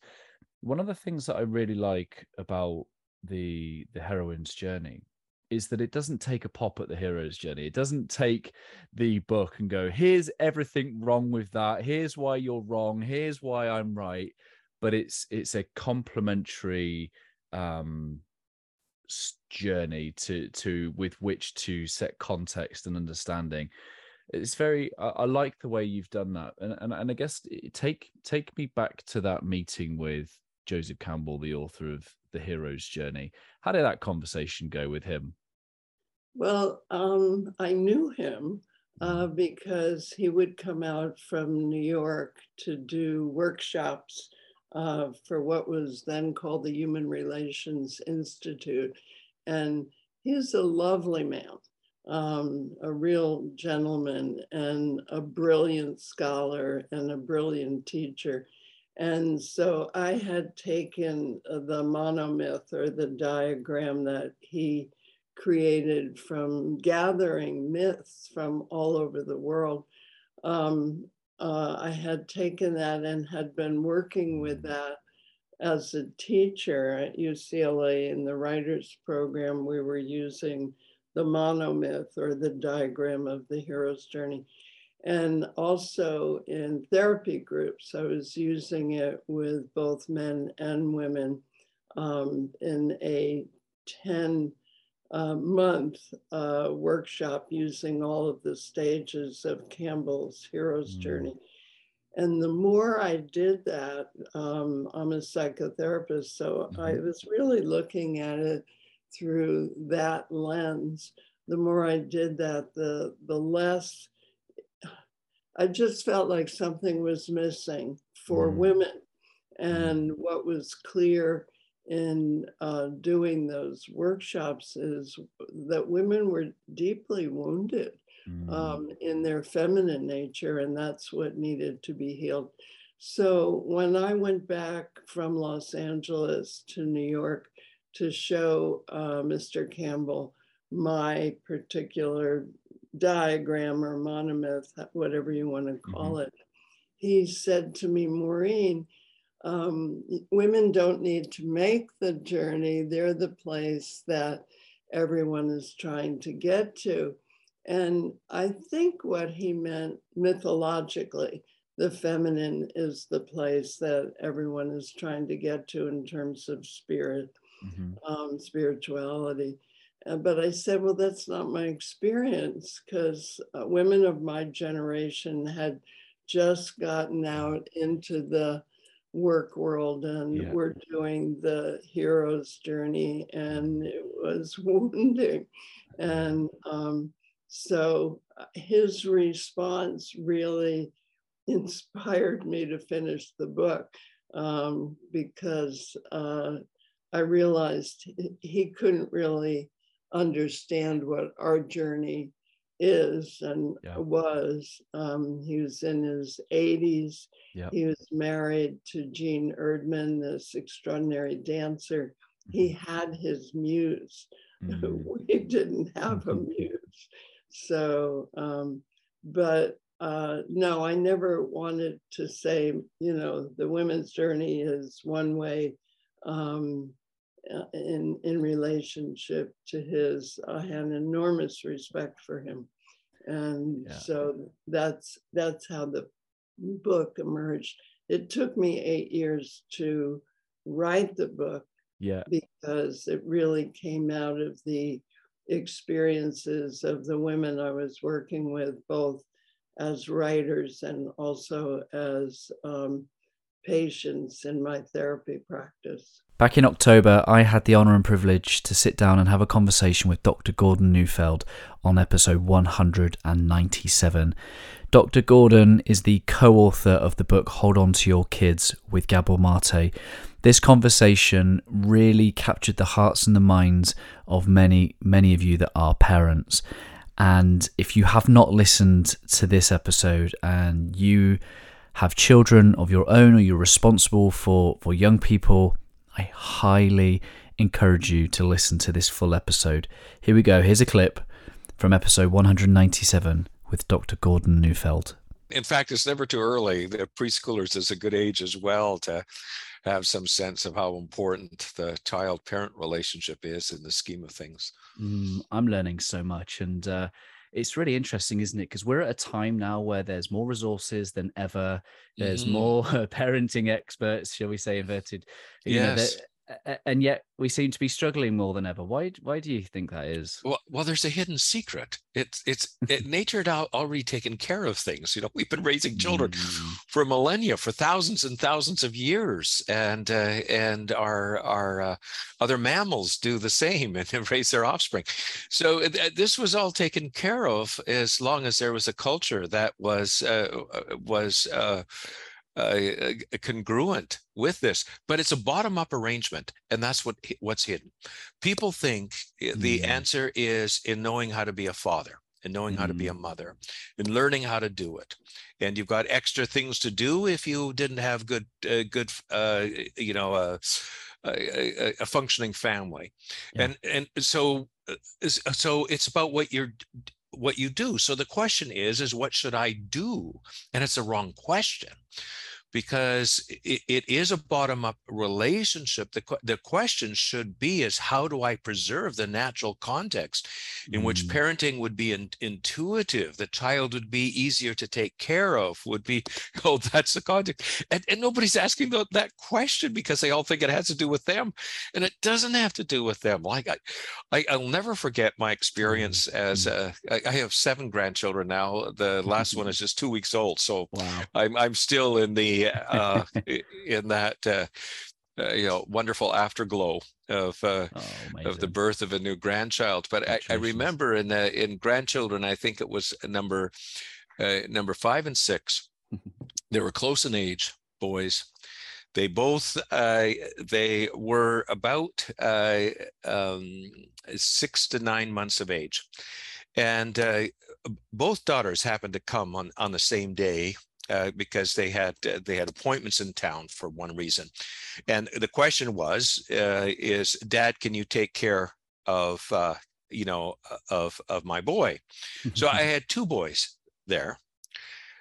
one of the things that I really like about the the heroine's journey is that it doesn't take a pop at the hero's journey. It doesn't take the book and go, here's everything wrong with that. Here's why you're wrong. Here's why I'm right. But it's it's a complementary um journey to to with which to set context and understanding. It's very I, I like the way you've done that. And and, and I guess take take me back to that meeting with Joseph Campbell, the author of The Hero's Journey. How did that conversation go with him? Well, um, I knew him uh, mm-hmm. because he would come out from New York to do workshops uh, for what was then called the Human Relations Institute. And he's a lovely man, um, a real gentleman, and a brilliant scholar and a brilliant teacher. And so I had taken uh, the monomyth or the diagram that he created from gathering myths from all over the world. Um, uh, I had taken that and had been working with that as a teacher at UCLA in the writers program, we were using the monomyth or the diagram of the hero's journey. And also in therapy groups, I was using it with both men and women um, in a 10 uh, month uh, workshop using all of the stages of Campbell's hero's mm. journey. And the more I did that, um, I'm a psychotherapist, so mm-hmm. I was really looking at it through that lens. The more I did that, the the less I just felt like something was missing for mm. women. Mm. And what was clear in uh, doing those workshops is that women were deeply wounded mm. um, in their feminine nature, and that's what needed to be healed. So when I went back from Los Angeles to New York to show uh, Mr. Campbell my particular diagram or monomyth, whatever you want to call mm-hmm. it, he said to me, Maureen, um, women don't need to make the journey. They're the place that everyone is trying to get to. And I think what he meant mythologically, the feminine is the place that everyone is trying to get to in terms of spirit, mm-hmm. um, spirituality. Uh, but I said, well, that's not my experience because uh, women of my generation had just gotten out into the work world and yeah. were doing the hero's journey and it was wounding. And um, so uh, his response really inspired me to finish the book um, because uh, I realized he couldn't really understand what our journey is and yeah. was. Um, he was in his 80s. Yeah. He was married to Jean Erdman, this extraordinary dancer. Mm-hmm. He had his muse. Mm-hmm. we didn't have a muse. So, um, but uh, no, I never wanted to say, you know, the women's journey is one way. Um, in in relationship to his. I had enormous respect for him, and yeah. so that's that's how the book emerged. It took me eight years to write the book. Yeah, because it really came out of the experiences of the women I was working with, both as writers and also as um, patients in my therapy practice. Back in October, I had the honour and privilege to sit down and have a conversation with Dr. Gordon Neufeld on episode 197. Dr. Gordon is the co author of the book Hold On to Your Kids with Gabor Mate. This conversation really captured the hearts and the minds of many, many of you that are parents. And if you have not listened to this episode and you have children of your own or you're responsible for, for young people, I highly encourage you to listen to this full episode. Here we go. Here's a clip from episode 197 with Dr. Gordon Neufeld. In fact, it's never too early. The preschoolers is a good age as well to have some sense of how important the child parent relationship is in the scheme of things. Mm, I'm learning so much. And uh, it's really interesting, isn't it? Because we're at a time now where there's more resources than ever. There's mm-hmm. more parenting experts, shall we say, inverted. You yes. Know, and yet we seem to be struggling more than ever. Why? Why do you think that is? Well, well, there's a hidden secret. It's it's it, nature had already taken care of things. You know, we've been raising children mm. for millennia, for thousands and thousands of years, and uh, and our our uh, other mammals do the same and raise their offspring. So uh, this was all taken care of as long as there was a culture that was uh, uh, was uh, uh, congruent with this, but it's a bottom-up arrangement, and that's what what's hidden. People think the mm. answer is in knowing how to be a father and knowing mm. how to be a mm. mother and learning how to do it and you've got extra things to do if you didn't have good uh, good uh, you know uh, a, a, functioning family yeah. and and so uh, so it's about what you're what you do so the question is is what should i do and it's a wrong question because it, it is a bottom up relationship. The, the question should be is how do I preserve the natural context in mm. which parenting would be in, intuitive, the child would be easier to take care of, would be, oh, that's the context. And, and nobody's asking the, that question because they all think it has to do with them. And it doesn't have to do with them. Like I, I will never forget my experience as mm. a, I, I have seven grandchildren now. The last one is just two weeks old. So wow. I'm, I'm still in the uh, in that uh, uh, you know wonderful afterglow of uh, oh, of the birth of a new grandchild. But I, I, remember in the, in grandchildren, I think it was number uh, number five and six. they were close in age, boys. They both uh, they were about uh, um, six to nine months of age, and uh, both daughters happened to come on on the same day uh, because they had uh, they had appointments in town for one reason, and the question was, uh, "Is Dad, can you take care of uh, you know of of my boy?" so I had two boys there.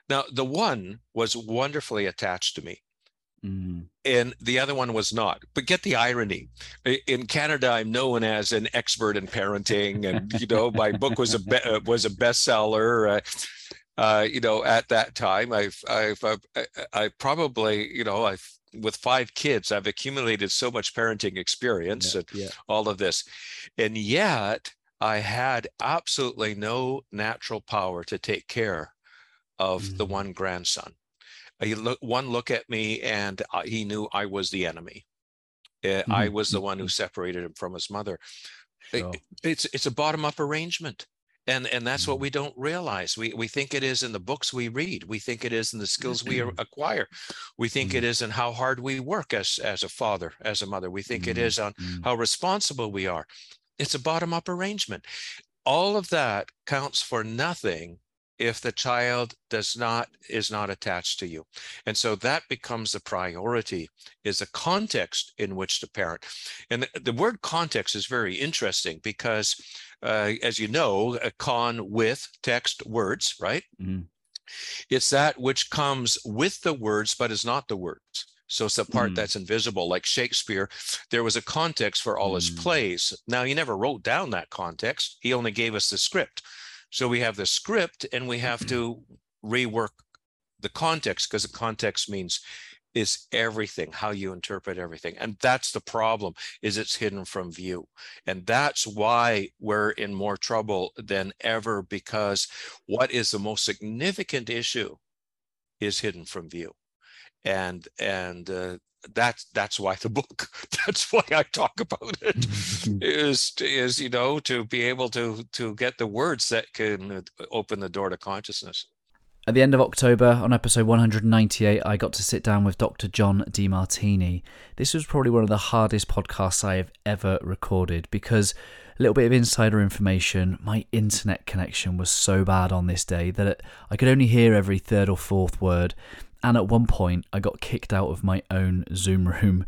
Now the one was wonderfully attached to me. Mm. And the other one was not. But get the irony. In Canada, I'm known as an expert in parenting, and you know my book was a be- was a bestseller. Uh, uh, you know, at that time, I've, I've, I've, I probably, you know, I've, with five kids, I've accumulated so much parenting experience yeah, and yeah. all of this. And yet I had absolutely no natural power to take care of mm-hmm. the one grandson. He look, one look at me and he knew I was the enemy. Mm-hmm. I was the one who mm-hmm. separated him from his mother. Sure. It, it's, it's a bottom up arrangement and and that's what mm-hmm. we don't realize. We we think it is in the books we read. We think it is in the skills we mm-hmm. acquire. We think it mm-hmm. is in how hard we work as as a father as a mother. We think it is on how responsible we are. It's a bottom up arrangement. All of that counts for nothing if the child does not is not attached to you. And so that becomes the priority is the context in which to parent. And the, the word context is very interesting because uh, as you know a con with text words right mm-hmm. it's that which comes with the words but is not the words so it's the part mm. that's invisible. Like Shakespeare, there was a context for all mm. his plays. Now, he never wrote down that context, he only gave us the script. So we have the script and we have to rework the context because the context means is everything how you interpret everything and that's the problem is it's hidden from view. And that's why we're in more trouble than ever because what is the most significant issue is hidden from view. And and uh, that's that's why the book that's why i talk about it is is you know to be able to to get the words that can open the door to consciousness at the end of October, on episode 198, I got to sit down with Dr. John Demartini. This was probably one of the hardest podcasts I have ever recorded because a little bit of insider information my internet connection was so bad on this day that I could only hear every third or fourth word and at one point I got kicked out of my own Zoom room.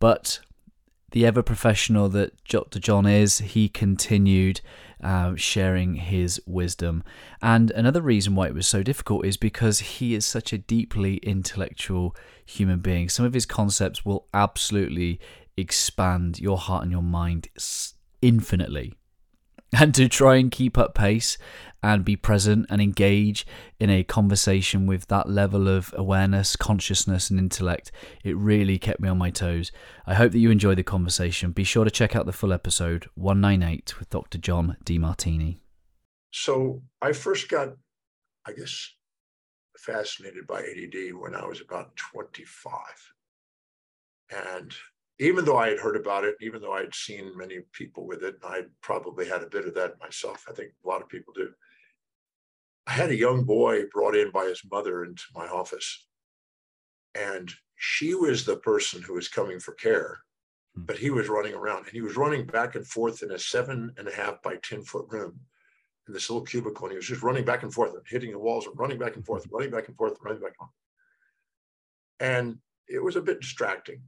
But the ever professional that Dr. John is, he continued uh, sharing his wisdom. And another reason why it was so difficult is because he is such a deeply intellectual human being. Some of his concepts will absolutely expand your heart and your mind infinitely. And to try and keep up pace and be present and engage in a conversation with that level of awareness, consciousness, and intellect, it really kept me on my toes. I hope that you enjoyed the conversation. Be sure to check out the full episode 198 with Dr. John Demartini. So I first got, I guess, fascinated by ADD when I was about 25. And even though I had heard about it, even though I had seen many people with it, I probably had a bit of that myself. I think a lot of people do. I had a young boy brought in by his mother into my office. And she was the person who was coming for care, hmm. but he was running around and he was running back and forth in a seven and a half by 10 foot room in this little cubicle. And he was just running back and forth and hitting the walls and running back and forth, running back and forth, running back and forth. And it was a bit distracting.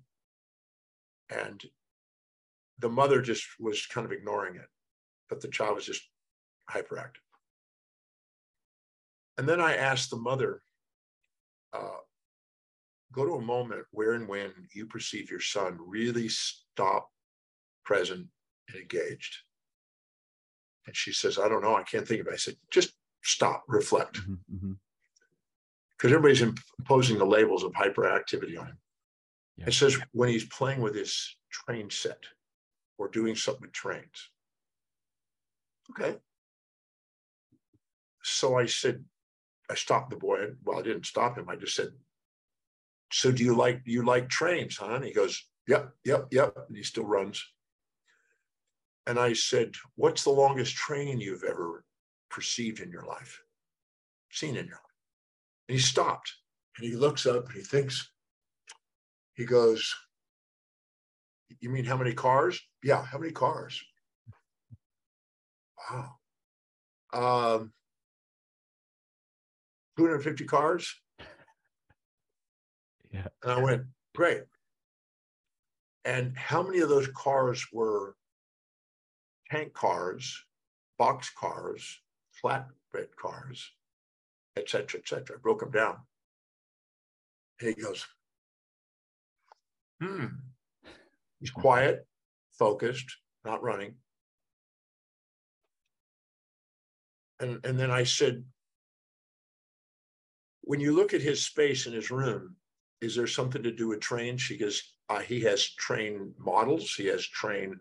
And the mother just was kind of ignoring it, but the child was just hyperactive. And then I asked the mother, uh, go to a moment where and when you perceive your son really stop, present, and engaged. And she says, I don't know. I can't think of it. I said, just stop, reflect. Because mm-hmm, mm-hmm. everybody's imposing the labels of hyperactivity on him. Yeah. It says when he's playing with his train set or doing something with trains. Okay. So I said, I stopped the boy. Well, I didn't stop him. I just said, so do you like you like trains, huh? And he goes, Yep, yep, yep. And he still runs. And I said, What's the longest train you've ever perceived in your life? Seen in your life? And he stopped and he looks up and he thinks, he goes, You mean how many cars? Yeah, how many cars? Wow. Um, 250 cars? Yeah. And I went, Great. And how many of those cars were tank cars, box cars, flatbed cars, et cetera, et cetera? I broke them down. And he goes, Hmm. He's quiet, focused, not running. And, and then I said, when you look at his space in his room, is there something to do with trains? She goes, uh, he has train models, he has train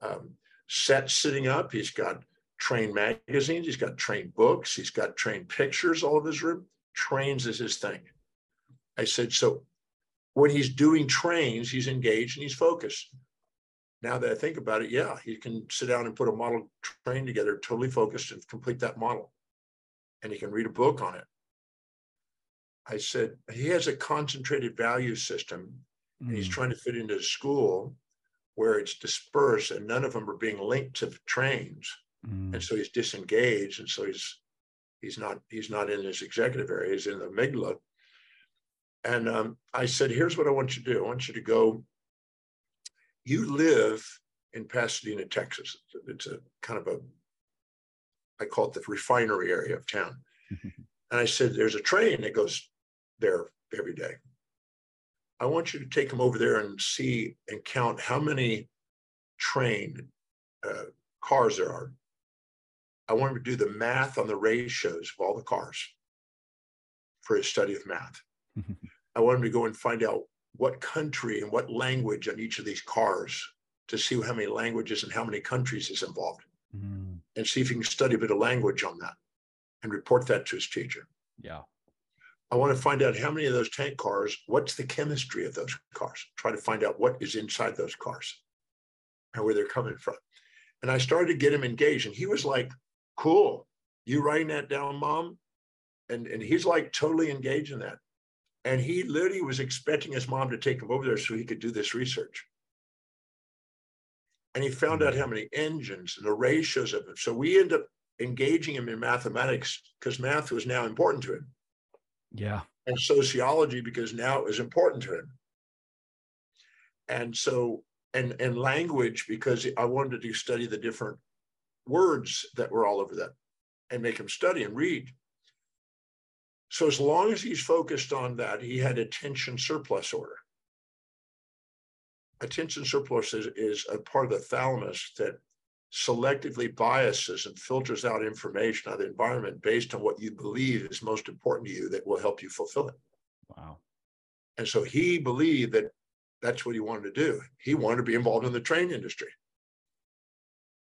um, sets sitting up, he's got train magazines, he's got train books, he's got train pictures all of his room. Trains is his thing. I said, so when he's doing trains, he's engaged and he's focused. Now that I think about it, yeah, he can sit down and put a model train together, totally focused and complete that model. And he can read a book on it. I said, he has a concentrated value system mm. and he's hmm. trying to fit into a school where it's dispersed and none of them are being linked to trains. Mm. And so he's disengaged. And so he's he's not he's not in his executive area, he's in the amygdala. And um, I said, here's what I want you to do. I want you to go. You live in Pasadena, Texas. It's a kind of a, I call it the refinery area of town. and I said, there's a train that goes there every day. I want you to take them over there and see and count how many train uh, cars there are. I want him to do the math on the ratios of all the cars for his study of math. I want him to go and find out what country and what language on each of these cars to see how many languages and how many countries is involved mm. and see if he can study a bit of language on that and report that to his teacher. Yeah. I want to find out how many of those tank cars, what's the chemistry of those cars? Try to find out what is inside those cars and where they're coming from. And I started to get him engaged, and he was like, Cool. You writing that down, mom? And, and he's like totally engaged in that. And he literally was expecting his mom to take him over there so he could do this research. And he found out mm-hmm. how many engines and the ratios of it. So we end up engaging him in mathematics because math was now important to him. Yeah. And sociology because now it was important to him. And so, and and language because I wanted to study the different words that were all over that and make him study and read. So as long as he's focused on that, he had attention surplus order. Attention surplus is, is a part of the thalamus that selectively biases and filters out information out of the environment based on what you believe is most important to you that will help you fulfill it. Wow. And so he believed that that's what he wanted to do. He wanted to be involved in the train industry.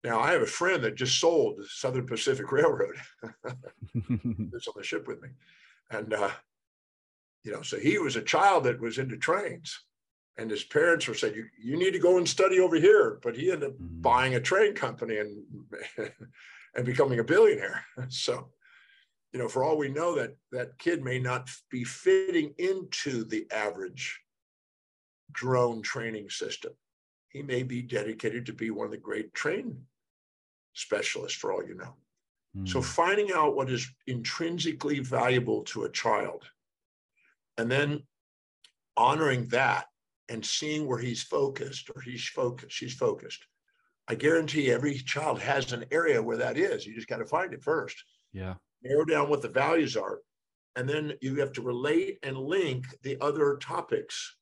Now, I have a friend that just sold the Southern Pacific Railroad. That's on the ship with me. And, uh, you know, so he was a child that was into trains. And his parents were saying, you, you need to go and study over here. But he ended up mm-hmm. buying a train company and, and becoming a billionaire. So, you know, for all we know, that that kid may not be fitting into the average drone training system. He may be dedicated to be one of the great train specialists, for all you know. So hmm. finding out what is intrinsically valuable to a child and then honoring that and seeing where he's focused or he's focused, she's focused. I guarantee every child has an area where that is. You just got to find it first. Yeah. Narrow down what the values are and then you have to relate and link the other topics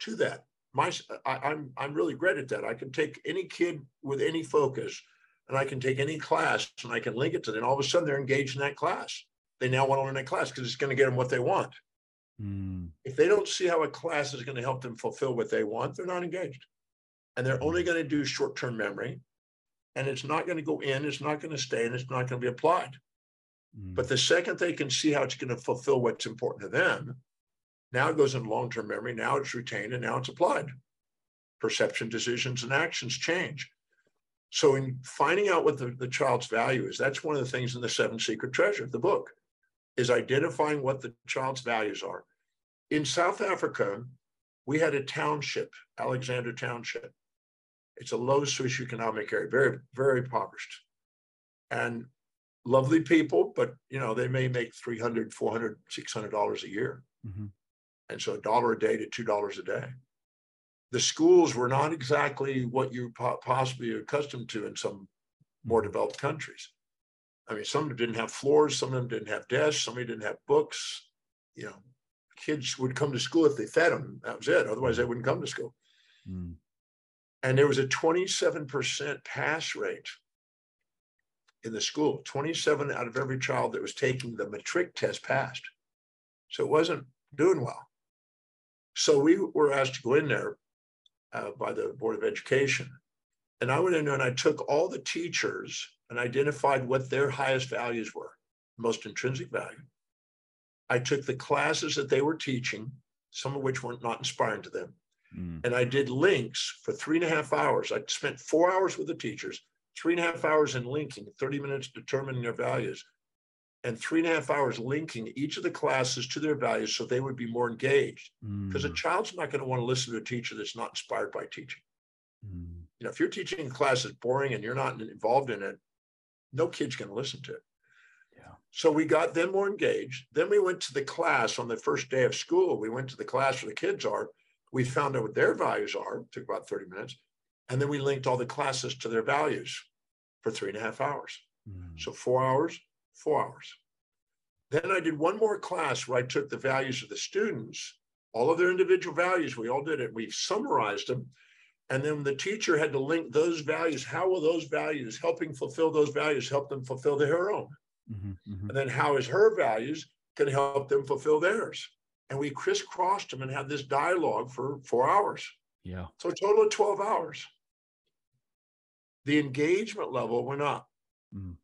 to that. My, I, I'm I'm really great at that. I can take any kid with any focus, and I can take any class and I can link it to them. All of a sudden, they're engaged in that class. They now want to learn that class because it's going to get them what they want. Mm. If they don't see how a class is going to help them fulfill what they want, they're not engaged, and they're only hmm. going to do short-term memory, and it's not going to go in. It's not going to stay, and it's not going to be applied. Mm. But the second they can see how it's going to fulfill what's important to them, now it goes in long term memory. Now it's retained and now it's applied. Perception, decisions, and actions change. So, in finding out what the, the child's value is, that's one of the things in the Seven Secret Treasure, the book, is identifying what the child's values are. In South Africa, we had a township, Alexandra Township. It's a low socioeconomic area, very, very impoverished. And lovely people, but you know, they may make 300, 400, 600 dollars a year. Mm-hmm. And so a dollar a day to two dollars a day. The schools were not exactly what you possibly accustomed to in some more mm-hmm. developed countries. I mean, some of them didn't have floors, some of them didn't have desks, some of them didn't have books. You know, kids would come to school if they fed them. That was it. Otherwise, they wouldn't come to school. Mm. And there was a 27% pass rate in the school. 27 out of every child that was taking the matric test passed. So it wasn't doing well. So we were asked to go in there uh, by the Board of Education. And I went in there and I took all the teachers and identified what their highest values were, most intrinsic value. I took the classes that they were teaching, some of which were not inspiring to them. Mm. And I did links for three and a half hours. I spent four hours with the teachers three and a half hours in linking, 30 minutes determining their values, and three and a half hours linking each of the classes to their values so they would be more engaged. Because mm. a child's not going to want to listen to a teacher that's not inspired by teaching. Mm. You know, if you're teaching a class that's boring and you're not involved in it, no kid's going to listen to it. Yeah. So we got them more engaged. Then we went to the class on the first day of school. We went to the class where the kids are. We found out what their values are. It took about 30 minutes. And then we linked all the classes to their values for three and a half hours. Mm. So four hours, four hours. Then I did one more class where I took the values of the students, all of their individual values. We all did it. We summarized them. And then the teacher had to link those values. How will those values, helping fulfill those values, help them fulfill their own? Mm-hmm, mm-hmm. And then how is her values going to help them fulfill theirs? And we crisscrossed them and had this dialogue for four hours. Yeah. So a total of 12 hours. The engagement level went up. Mm.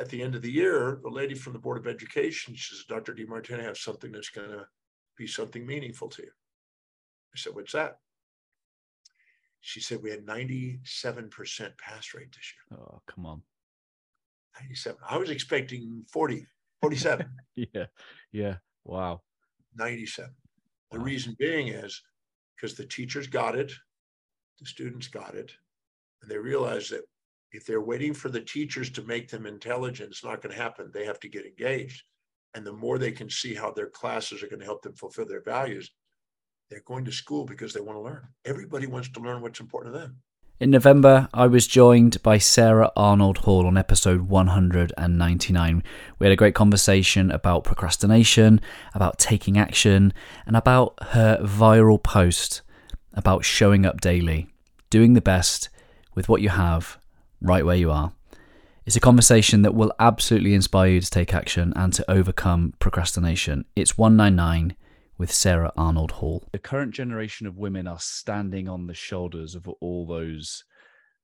At the end of the year, the lady from the Board of Education she says, Dr. Demartini, I have something that's going to be something meaningful to you. I said, What's that? She said, We had 97% pass rate this year. Oh, come on. 97. I was expecting 40, 47. yeah. Yeah. Wow. 97. The reason being is because the teachers got it, the students got it, and they realized that if they're waiting for the teachers to make them intelligent, it's not going to happen. They have to get engaged. And the more they can see how their classes are going to help them fulfill their values, they're going to school because they want to learn. Everybody wants to learn what's important to them. In November, I was joined by Sarah Arnold Hall on episode 199. We had a great conversation about procrastination, about taking action, and about her viral post about showing up daily, doing the best with what you have right where you are. It's a conversation that will absolutely inspire you to take action and to overcome procrastination. It's 199 with Sarah Arnold Hall. The current generation of women are standing on the shoulders of all those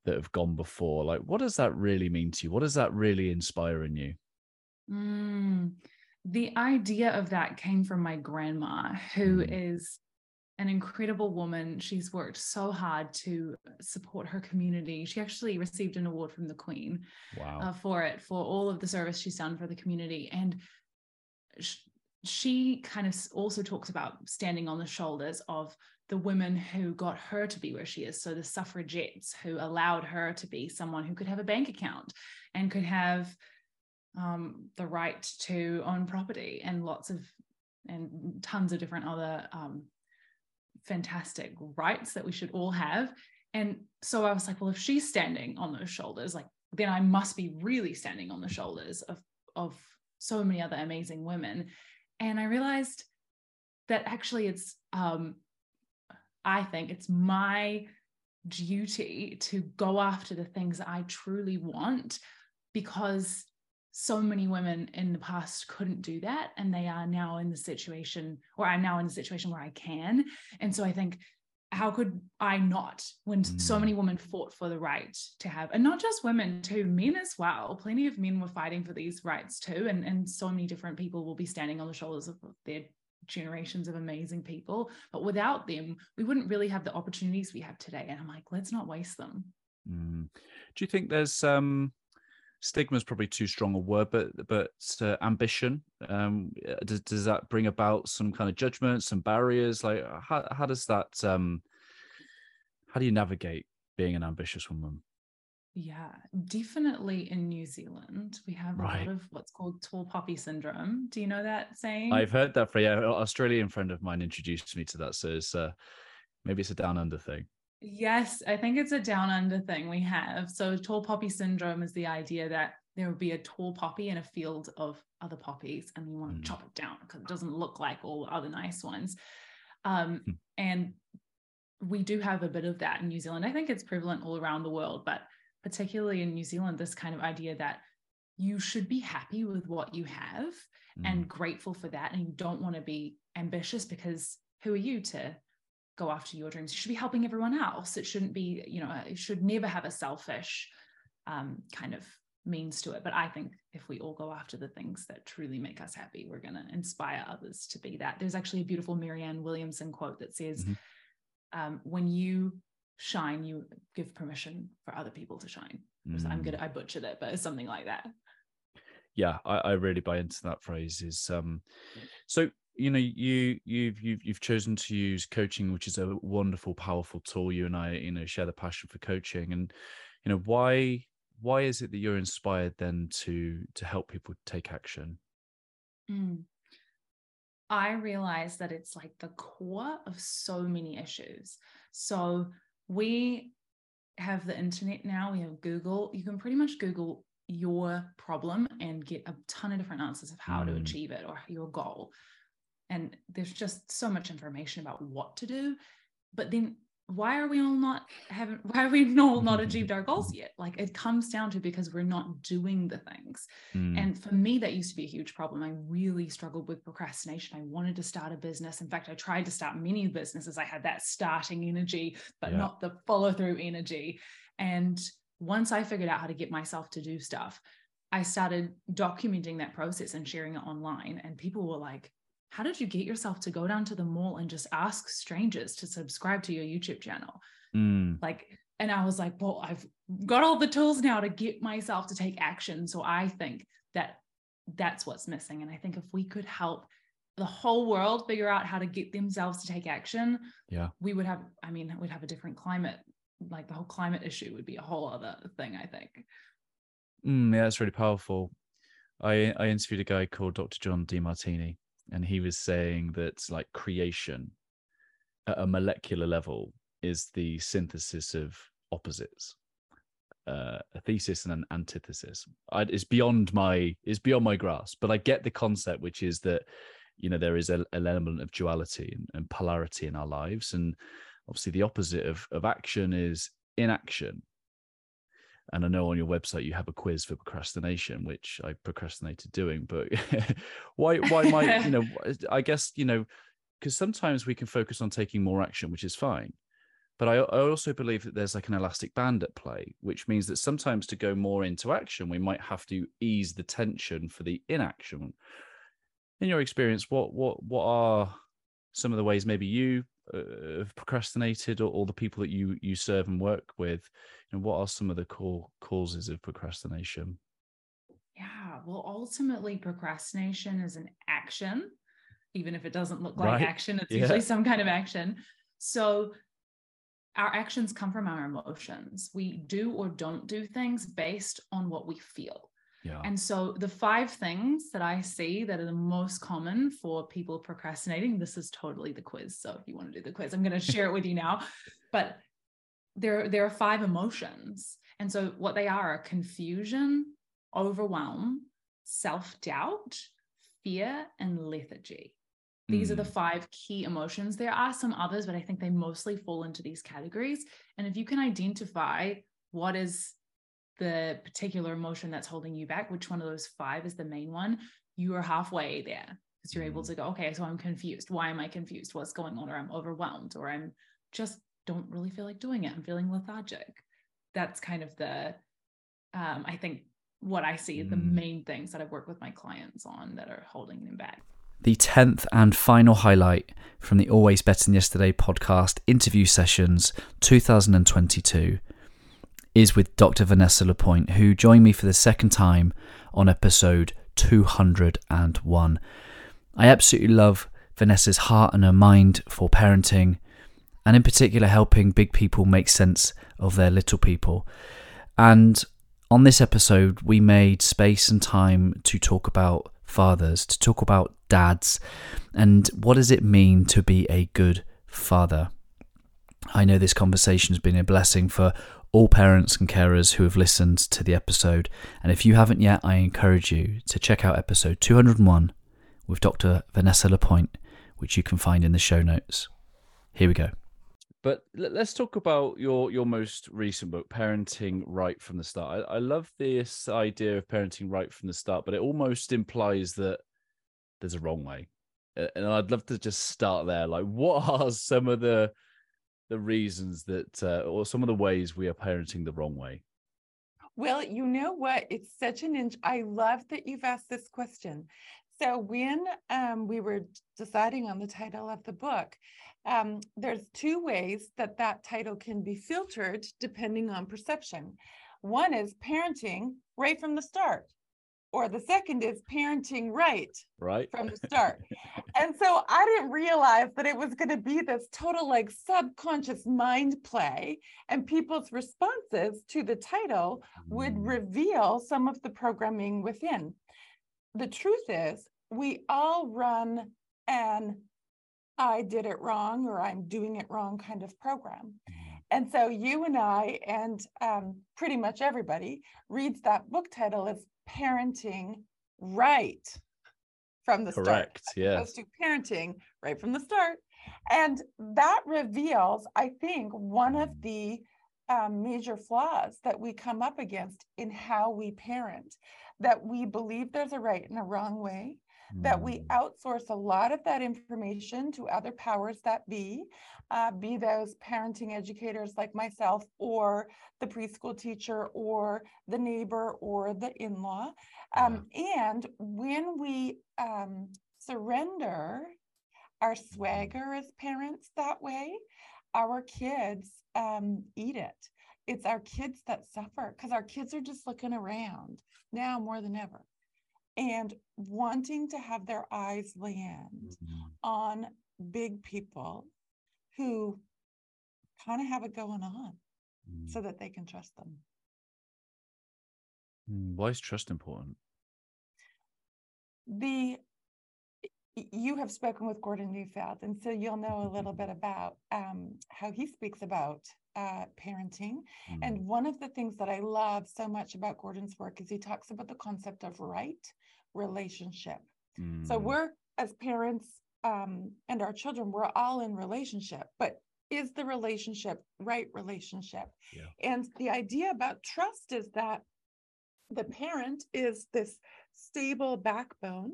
that have gone before. Like, what does that really mean to you? What does that really inspire in you? Mm, the idea of that came from my grandma, who mm. is an incredible woman. She's worked so hard to support her community. She actually received an award from the Queen wow. uh, for it, for all of the service she's done for the community. And she kind of also talks about standing on the shoulders of the women who got her to be where she is. So the suffragettes who allowed her to be someone who could have a bank account and could have um, the right to own property and lots of and tons of different other um, fantastic rights that we should all have. And so I was like, well, if she's standing on those shoulders, like then I must be really standing on the shoulders of of so many other amazing women And I realized that actually it's, um, I think it's my duty to go after the things I truly want because so many women in the past couldn't do that. And they are now in the situation or i'm now in a situation where i can. And so i think how could i not when mm. so many women fought for the right to have and not just women too men as well plenty of men were fighting for these rights too and and so many different people will be standing on the shoulders of their generations of amazing people but without them we wouldn't really have the opportunities we have today and i'm like let's not waste them mm. do you think there's um stigma is probably too strong a word, but but uh, ambition um, uh, does, does that bring about some kind of judgment, some barriers? Like how how does that um, how do you navigate being an ambitious woman? Yeah, definitely in New Zealand, we have right. a lot of what's called tall poppy syndrome. Do you know that saying? I've heard that for yeah, an Australian friend of mine introduced me to that. So it's uh, maybe it's a down under thing. Yes, I think it's a down under thing we have. So, tall poppy syndrome is the idea that there would be a tall poppy in a field of other poppies, and you want to mm. chop it down because it doesn't look like all the other nice ones. Um, mm. And we do have a bit of that in New Zealand. I think it's prevalent all around the world, but particularly in New Zealand, this kind of idea that you should be happy with what you have mm. and grateful for that. And you don't want to be ambitious because who are you to go after your dreams. You should be helping everyone else. It shouldn't be, you know, it should never have a selfish um, kind of means to it. But I think if we all go after the things that truly make us happy, we're going to inspire others to be that. There's actually a beautiful Marianne Williamson quote that says, mm-hmm. um, when you shine, you give permission for other people to shine. Mm. I'm good. I butchered it, but it's something like that. Yeah, I, I really buy into that phrase. Is um, so you know you you've you've you've chosen to use coaching which is a wonderful powerful tool. You and i you know share the passion for coaching. And you know why why is it that you're inspired then to to help people take action? Mm. i realize that it's like the core of so many issues. So we have the internet now we have google. You can pretty much google your problem and get a ton of different answers of how mm. to achieve it or your goal and there's just so much information about what to do but then why are we all not having why are we all not achieved our goals yet? Like it comes down to because we're not doing the things. Mm. and for me that used to be a huge problem. I really struggled with procrastination. I wanted to start a business. In fact i tried to start many businesses. I had that starting energy but yeah. not the follow through energy. And once i figured out how to get myself to do stuff i started documenting that process and sharing it online. And people were like how did you get yourself to go down to the mall and just ask strangers to subscribe to your YouTube channel? Mm. Like, and I was like, well, I've got all the tools now to get myself to take action. So I think that that's what's missing. And I think if we could help the whole world figure out how to get themselves to take action, yeah, we would have, I mean, we'd have a different climate. Like the whole climate issue would be a whole other thing, I think. Mm, yeah, that's really powerful. I I interviewed a guy called Dr. John Demartini, and he was saying that like creation at a molecular level is the synthesis of opposites uh, a thesis and an antithesis. I, it's beyond my it's beyond my grasp but i get the concept which is that you know there is a, an element of duality and, and polarity in our lives and obviously the opposite of, of action is inaction and I know on your website you have a quiz for procrastination, which I procrastinated doing. But why why might you know? I guess you know because sometimes we can focus on taking more action, which is fine. But I, I also believe that there's like an elastic band at play, which means that sometimes to go more into action, we might have to ease the tension for the inaction. In your experience, what what what are some of the ways maybe you uh, have procrastinated or, or, the people that you you serve and work with and what are some of the core causes of procrastination? Yeah well ultimately procrastination is an action. Even if it doesn't look like right. action it's yeah. usually some kind of action. So our actions come from our emotions. We do or don't do things based on what we feel yeah. And so the five things that I see that are the most common for people procrastinating, this is totally the quiz. So if you want to do the quiz, I'm going to share it with you now. But there, there are five emotions. And so what they are are confusion, overwhelm, self-doubt, fear and lethargy. These mm. are the hmm. five key emotions. There are some others, but I think they mostly fall into these categories. And if you can identify what is the particular emotion that's holding you back, which one of those five is the main one, you are halfway there because you're able hmm. to go, okay, so I'm confused. Why am I confused? What's going on? Or I'm overwhelmed, or I'm just don't really feel like doing it. I'm feeling lethargic. That's kind of the, um, I think, what I see mm. the main things that I work with my clients on that are holding them back. The 10th and final highlight from the Always Better Than Yesterday podcast interview sessions 2022 is with Dr. Vanessa Lapointe, who joined me for the second time on episode 201. I absolutely love Vanessa's heart and her mind for parenting, and in particular, helping big people make sense of their little people. And on this episode, we made space and time to talk about fathers, to talk about dads, and what does it mean to be a good father. I know this conversation has been a blessing for all parents and carers who have listened to the episode, and if you haven't yet, I encourage you to check out episode 201 with Dr. Vanessa Lapointe, which you can find in the show notes. Here we go. But let's talk about your your most recent book, Parenting Right from the Start. I, I love this idea of parenting right from the start, but it almost implies that there's a wrong way. And I'd love to just start there. Like, what are some of the the reasons that, uh, or some of the ways we are parenting the wrong way? Well, you know what? It's such an. In- I love that you've asked this question. So when um, we were deciding on the title of the book, um, there's two ways that that title can be filtered depending on perception. One is parenting right from the start or the second is parenting right right from the start and so i didn't realize that it was going to be this total like subconscious mind play and people's responses to the title would mm. reveal some of the programming within the truth is we all run an i did it wrong or i'm doing it wrong kind of program mm. and so you and I, and um, pretty much everybody, reads that book title as parenting right from the start. Correct, start. yeah. Opposed to parenting right from the start. And that reveals, I think, one of the um, major flaws that we come up against in how we parent, that we believe there's a right and a wrong way, that we mm. outsource a lot of that information to other powers that be, uh, be those parenting educators like myself, or the preschool teacher, or the neighbor, or the in law. Um, yeah. And when we um, surrender our mm-hmm. swagger as parents that way, our kids um, eat it. It's our kids that suffer because our kids are just looking around now more than ever and wanting to have their eyes land mm-hmm. on big people who kind of have it going on mm. so that they can trust them. Mm, why is trust important? The you have spoken with Gordon Neufeld, and so you'll know a little bit about um, how he speaks about uh, parenting. Mm. And one of the things that I love so much about Gordon's work is he talks about the concept of right relationship. Mm. So we're as parents um, and our children, we're all in relationship, but is the relationship right relationship? Yeah. And the idea about trust is that the parent is this stable backbone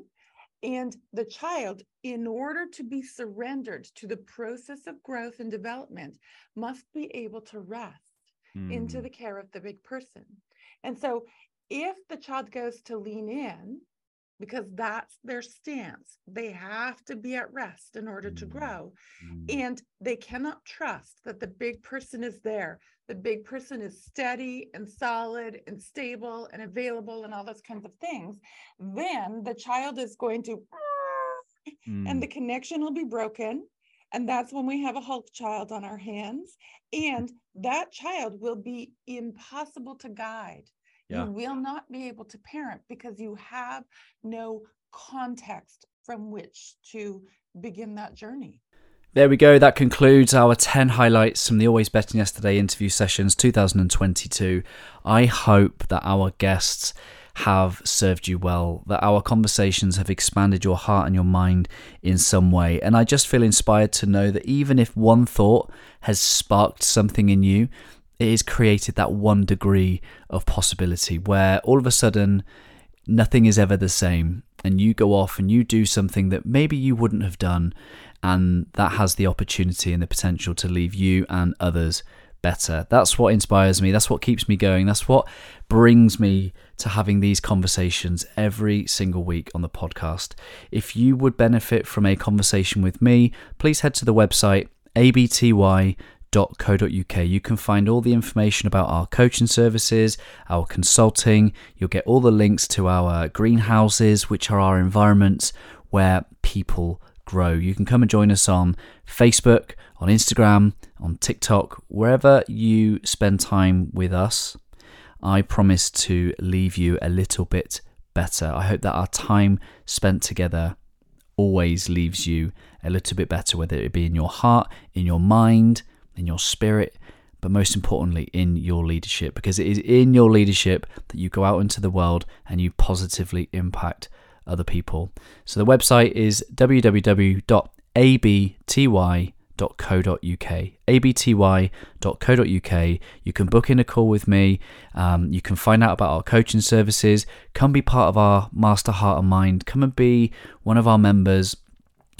and the child, in order to be surrendered to the process of growth and development, must be able to rest mm. into the care of the big person. And so, if the child goes to lean in, because that's their stance. They have to be at rest in order to mm. grow. Mm. And they cannot trust that the big person is there. The big person is steady and solid and stable and available and all those kinds of things. Then the child is going to, mm. and the connection will be broken. And that's when we have a Hulk child on our hands. And that child will be impossible to guide yeah. you will not be able to parent because you have no context from which to begin that journey. There we go. That concludes our 10 highlights from the Always Better Than Yesterday interview sessions 2022. I hope that our guests have served you well, that our conversations have expanded your heart and your mind in some way. And I just feel inspired to know that even if one thought has sparked something in you, it has created that one degree of possibility where all of a sudden nothing is ever the same. And you go off and you do something that maybe you wouldn't have done. And that has the opportunity and the potential to leave you and others better. That's what inspires me. That's what keeps me going. That's what brings me to having these conversations every single week on the podcast. If you would benefit from a conversation with me, please head to the website abty.co.uk. You can find all the information about our coaching services, our consulting. You'll get all the links to our greenhouses, which are our environments where people grow. You can come and join us on Facebook, on Instagram, on TikTok, wherever you spend time with us. I promise to leave you a little bit better. I hope that our time spent together always leaves you a little bit better, whether it be in your heart, in your mind, in your spirit, but most importantly, in your leadership, because it is in your leadership that you go out into the world and you positively impact other people. So the website is www.abty.co.uk abty.co.uk. You can book in a call with me. Um, you can find out about our coaching services. Come be part of our Master Heart and Mind. Come and be one of our members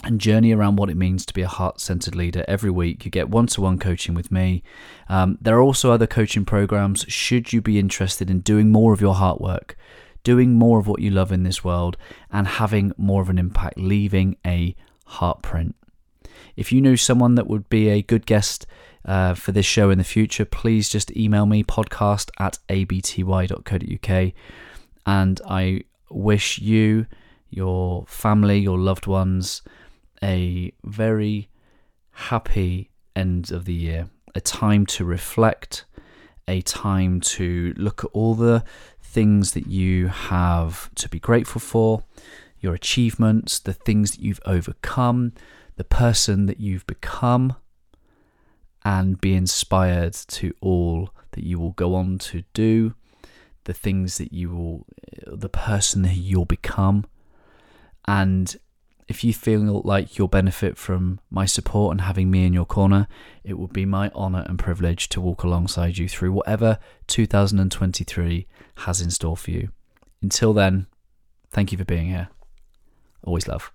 and journey around what it means to be a heart centered leader every week. You get one to one coaching with me. Um, there are also other coaching programs should you be interested in doing more of your heart work, doing more of what you love in this world, and having more of an impact, leaving a heart print. If you knew someone that would be a good guest uh, for this show in the future, please just email me podcast at abty.co.uk. And I wish you, your family, your loved ones, a very happy end of the year, a time to reflect, a time to look at all the things that you have to be grateful for, your achievements, the things that you've overcome, the person that you've become and be inspired to all that you will go on to do, the things that you will, the person that you'll become. And if you feel like you'll benefit from my support and having me in your corner, it would be my honour and privilege to walk alongside you through whatever 2023 has in store for you. Until then, thank you for being here. Always love.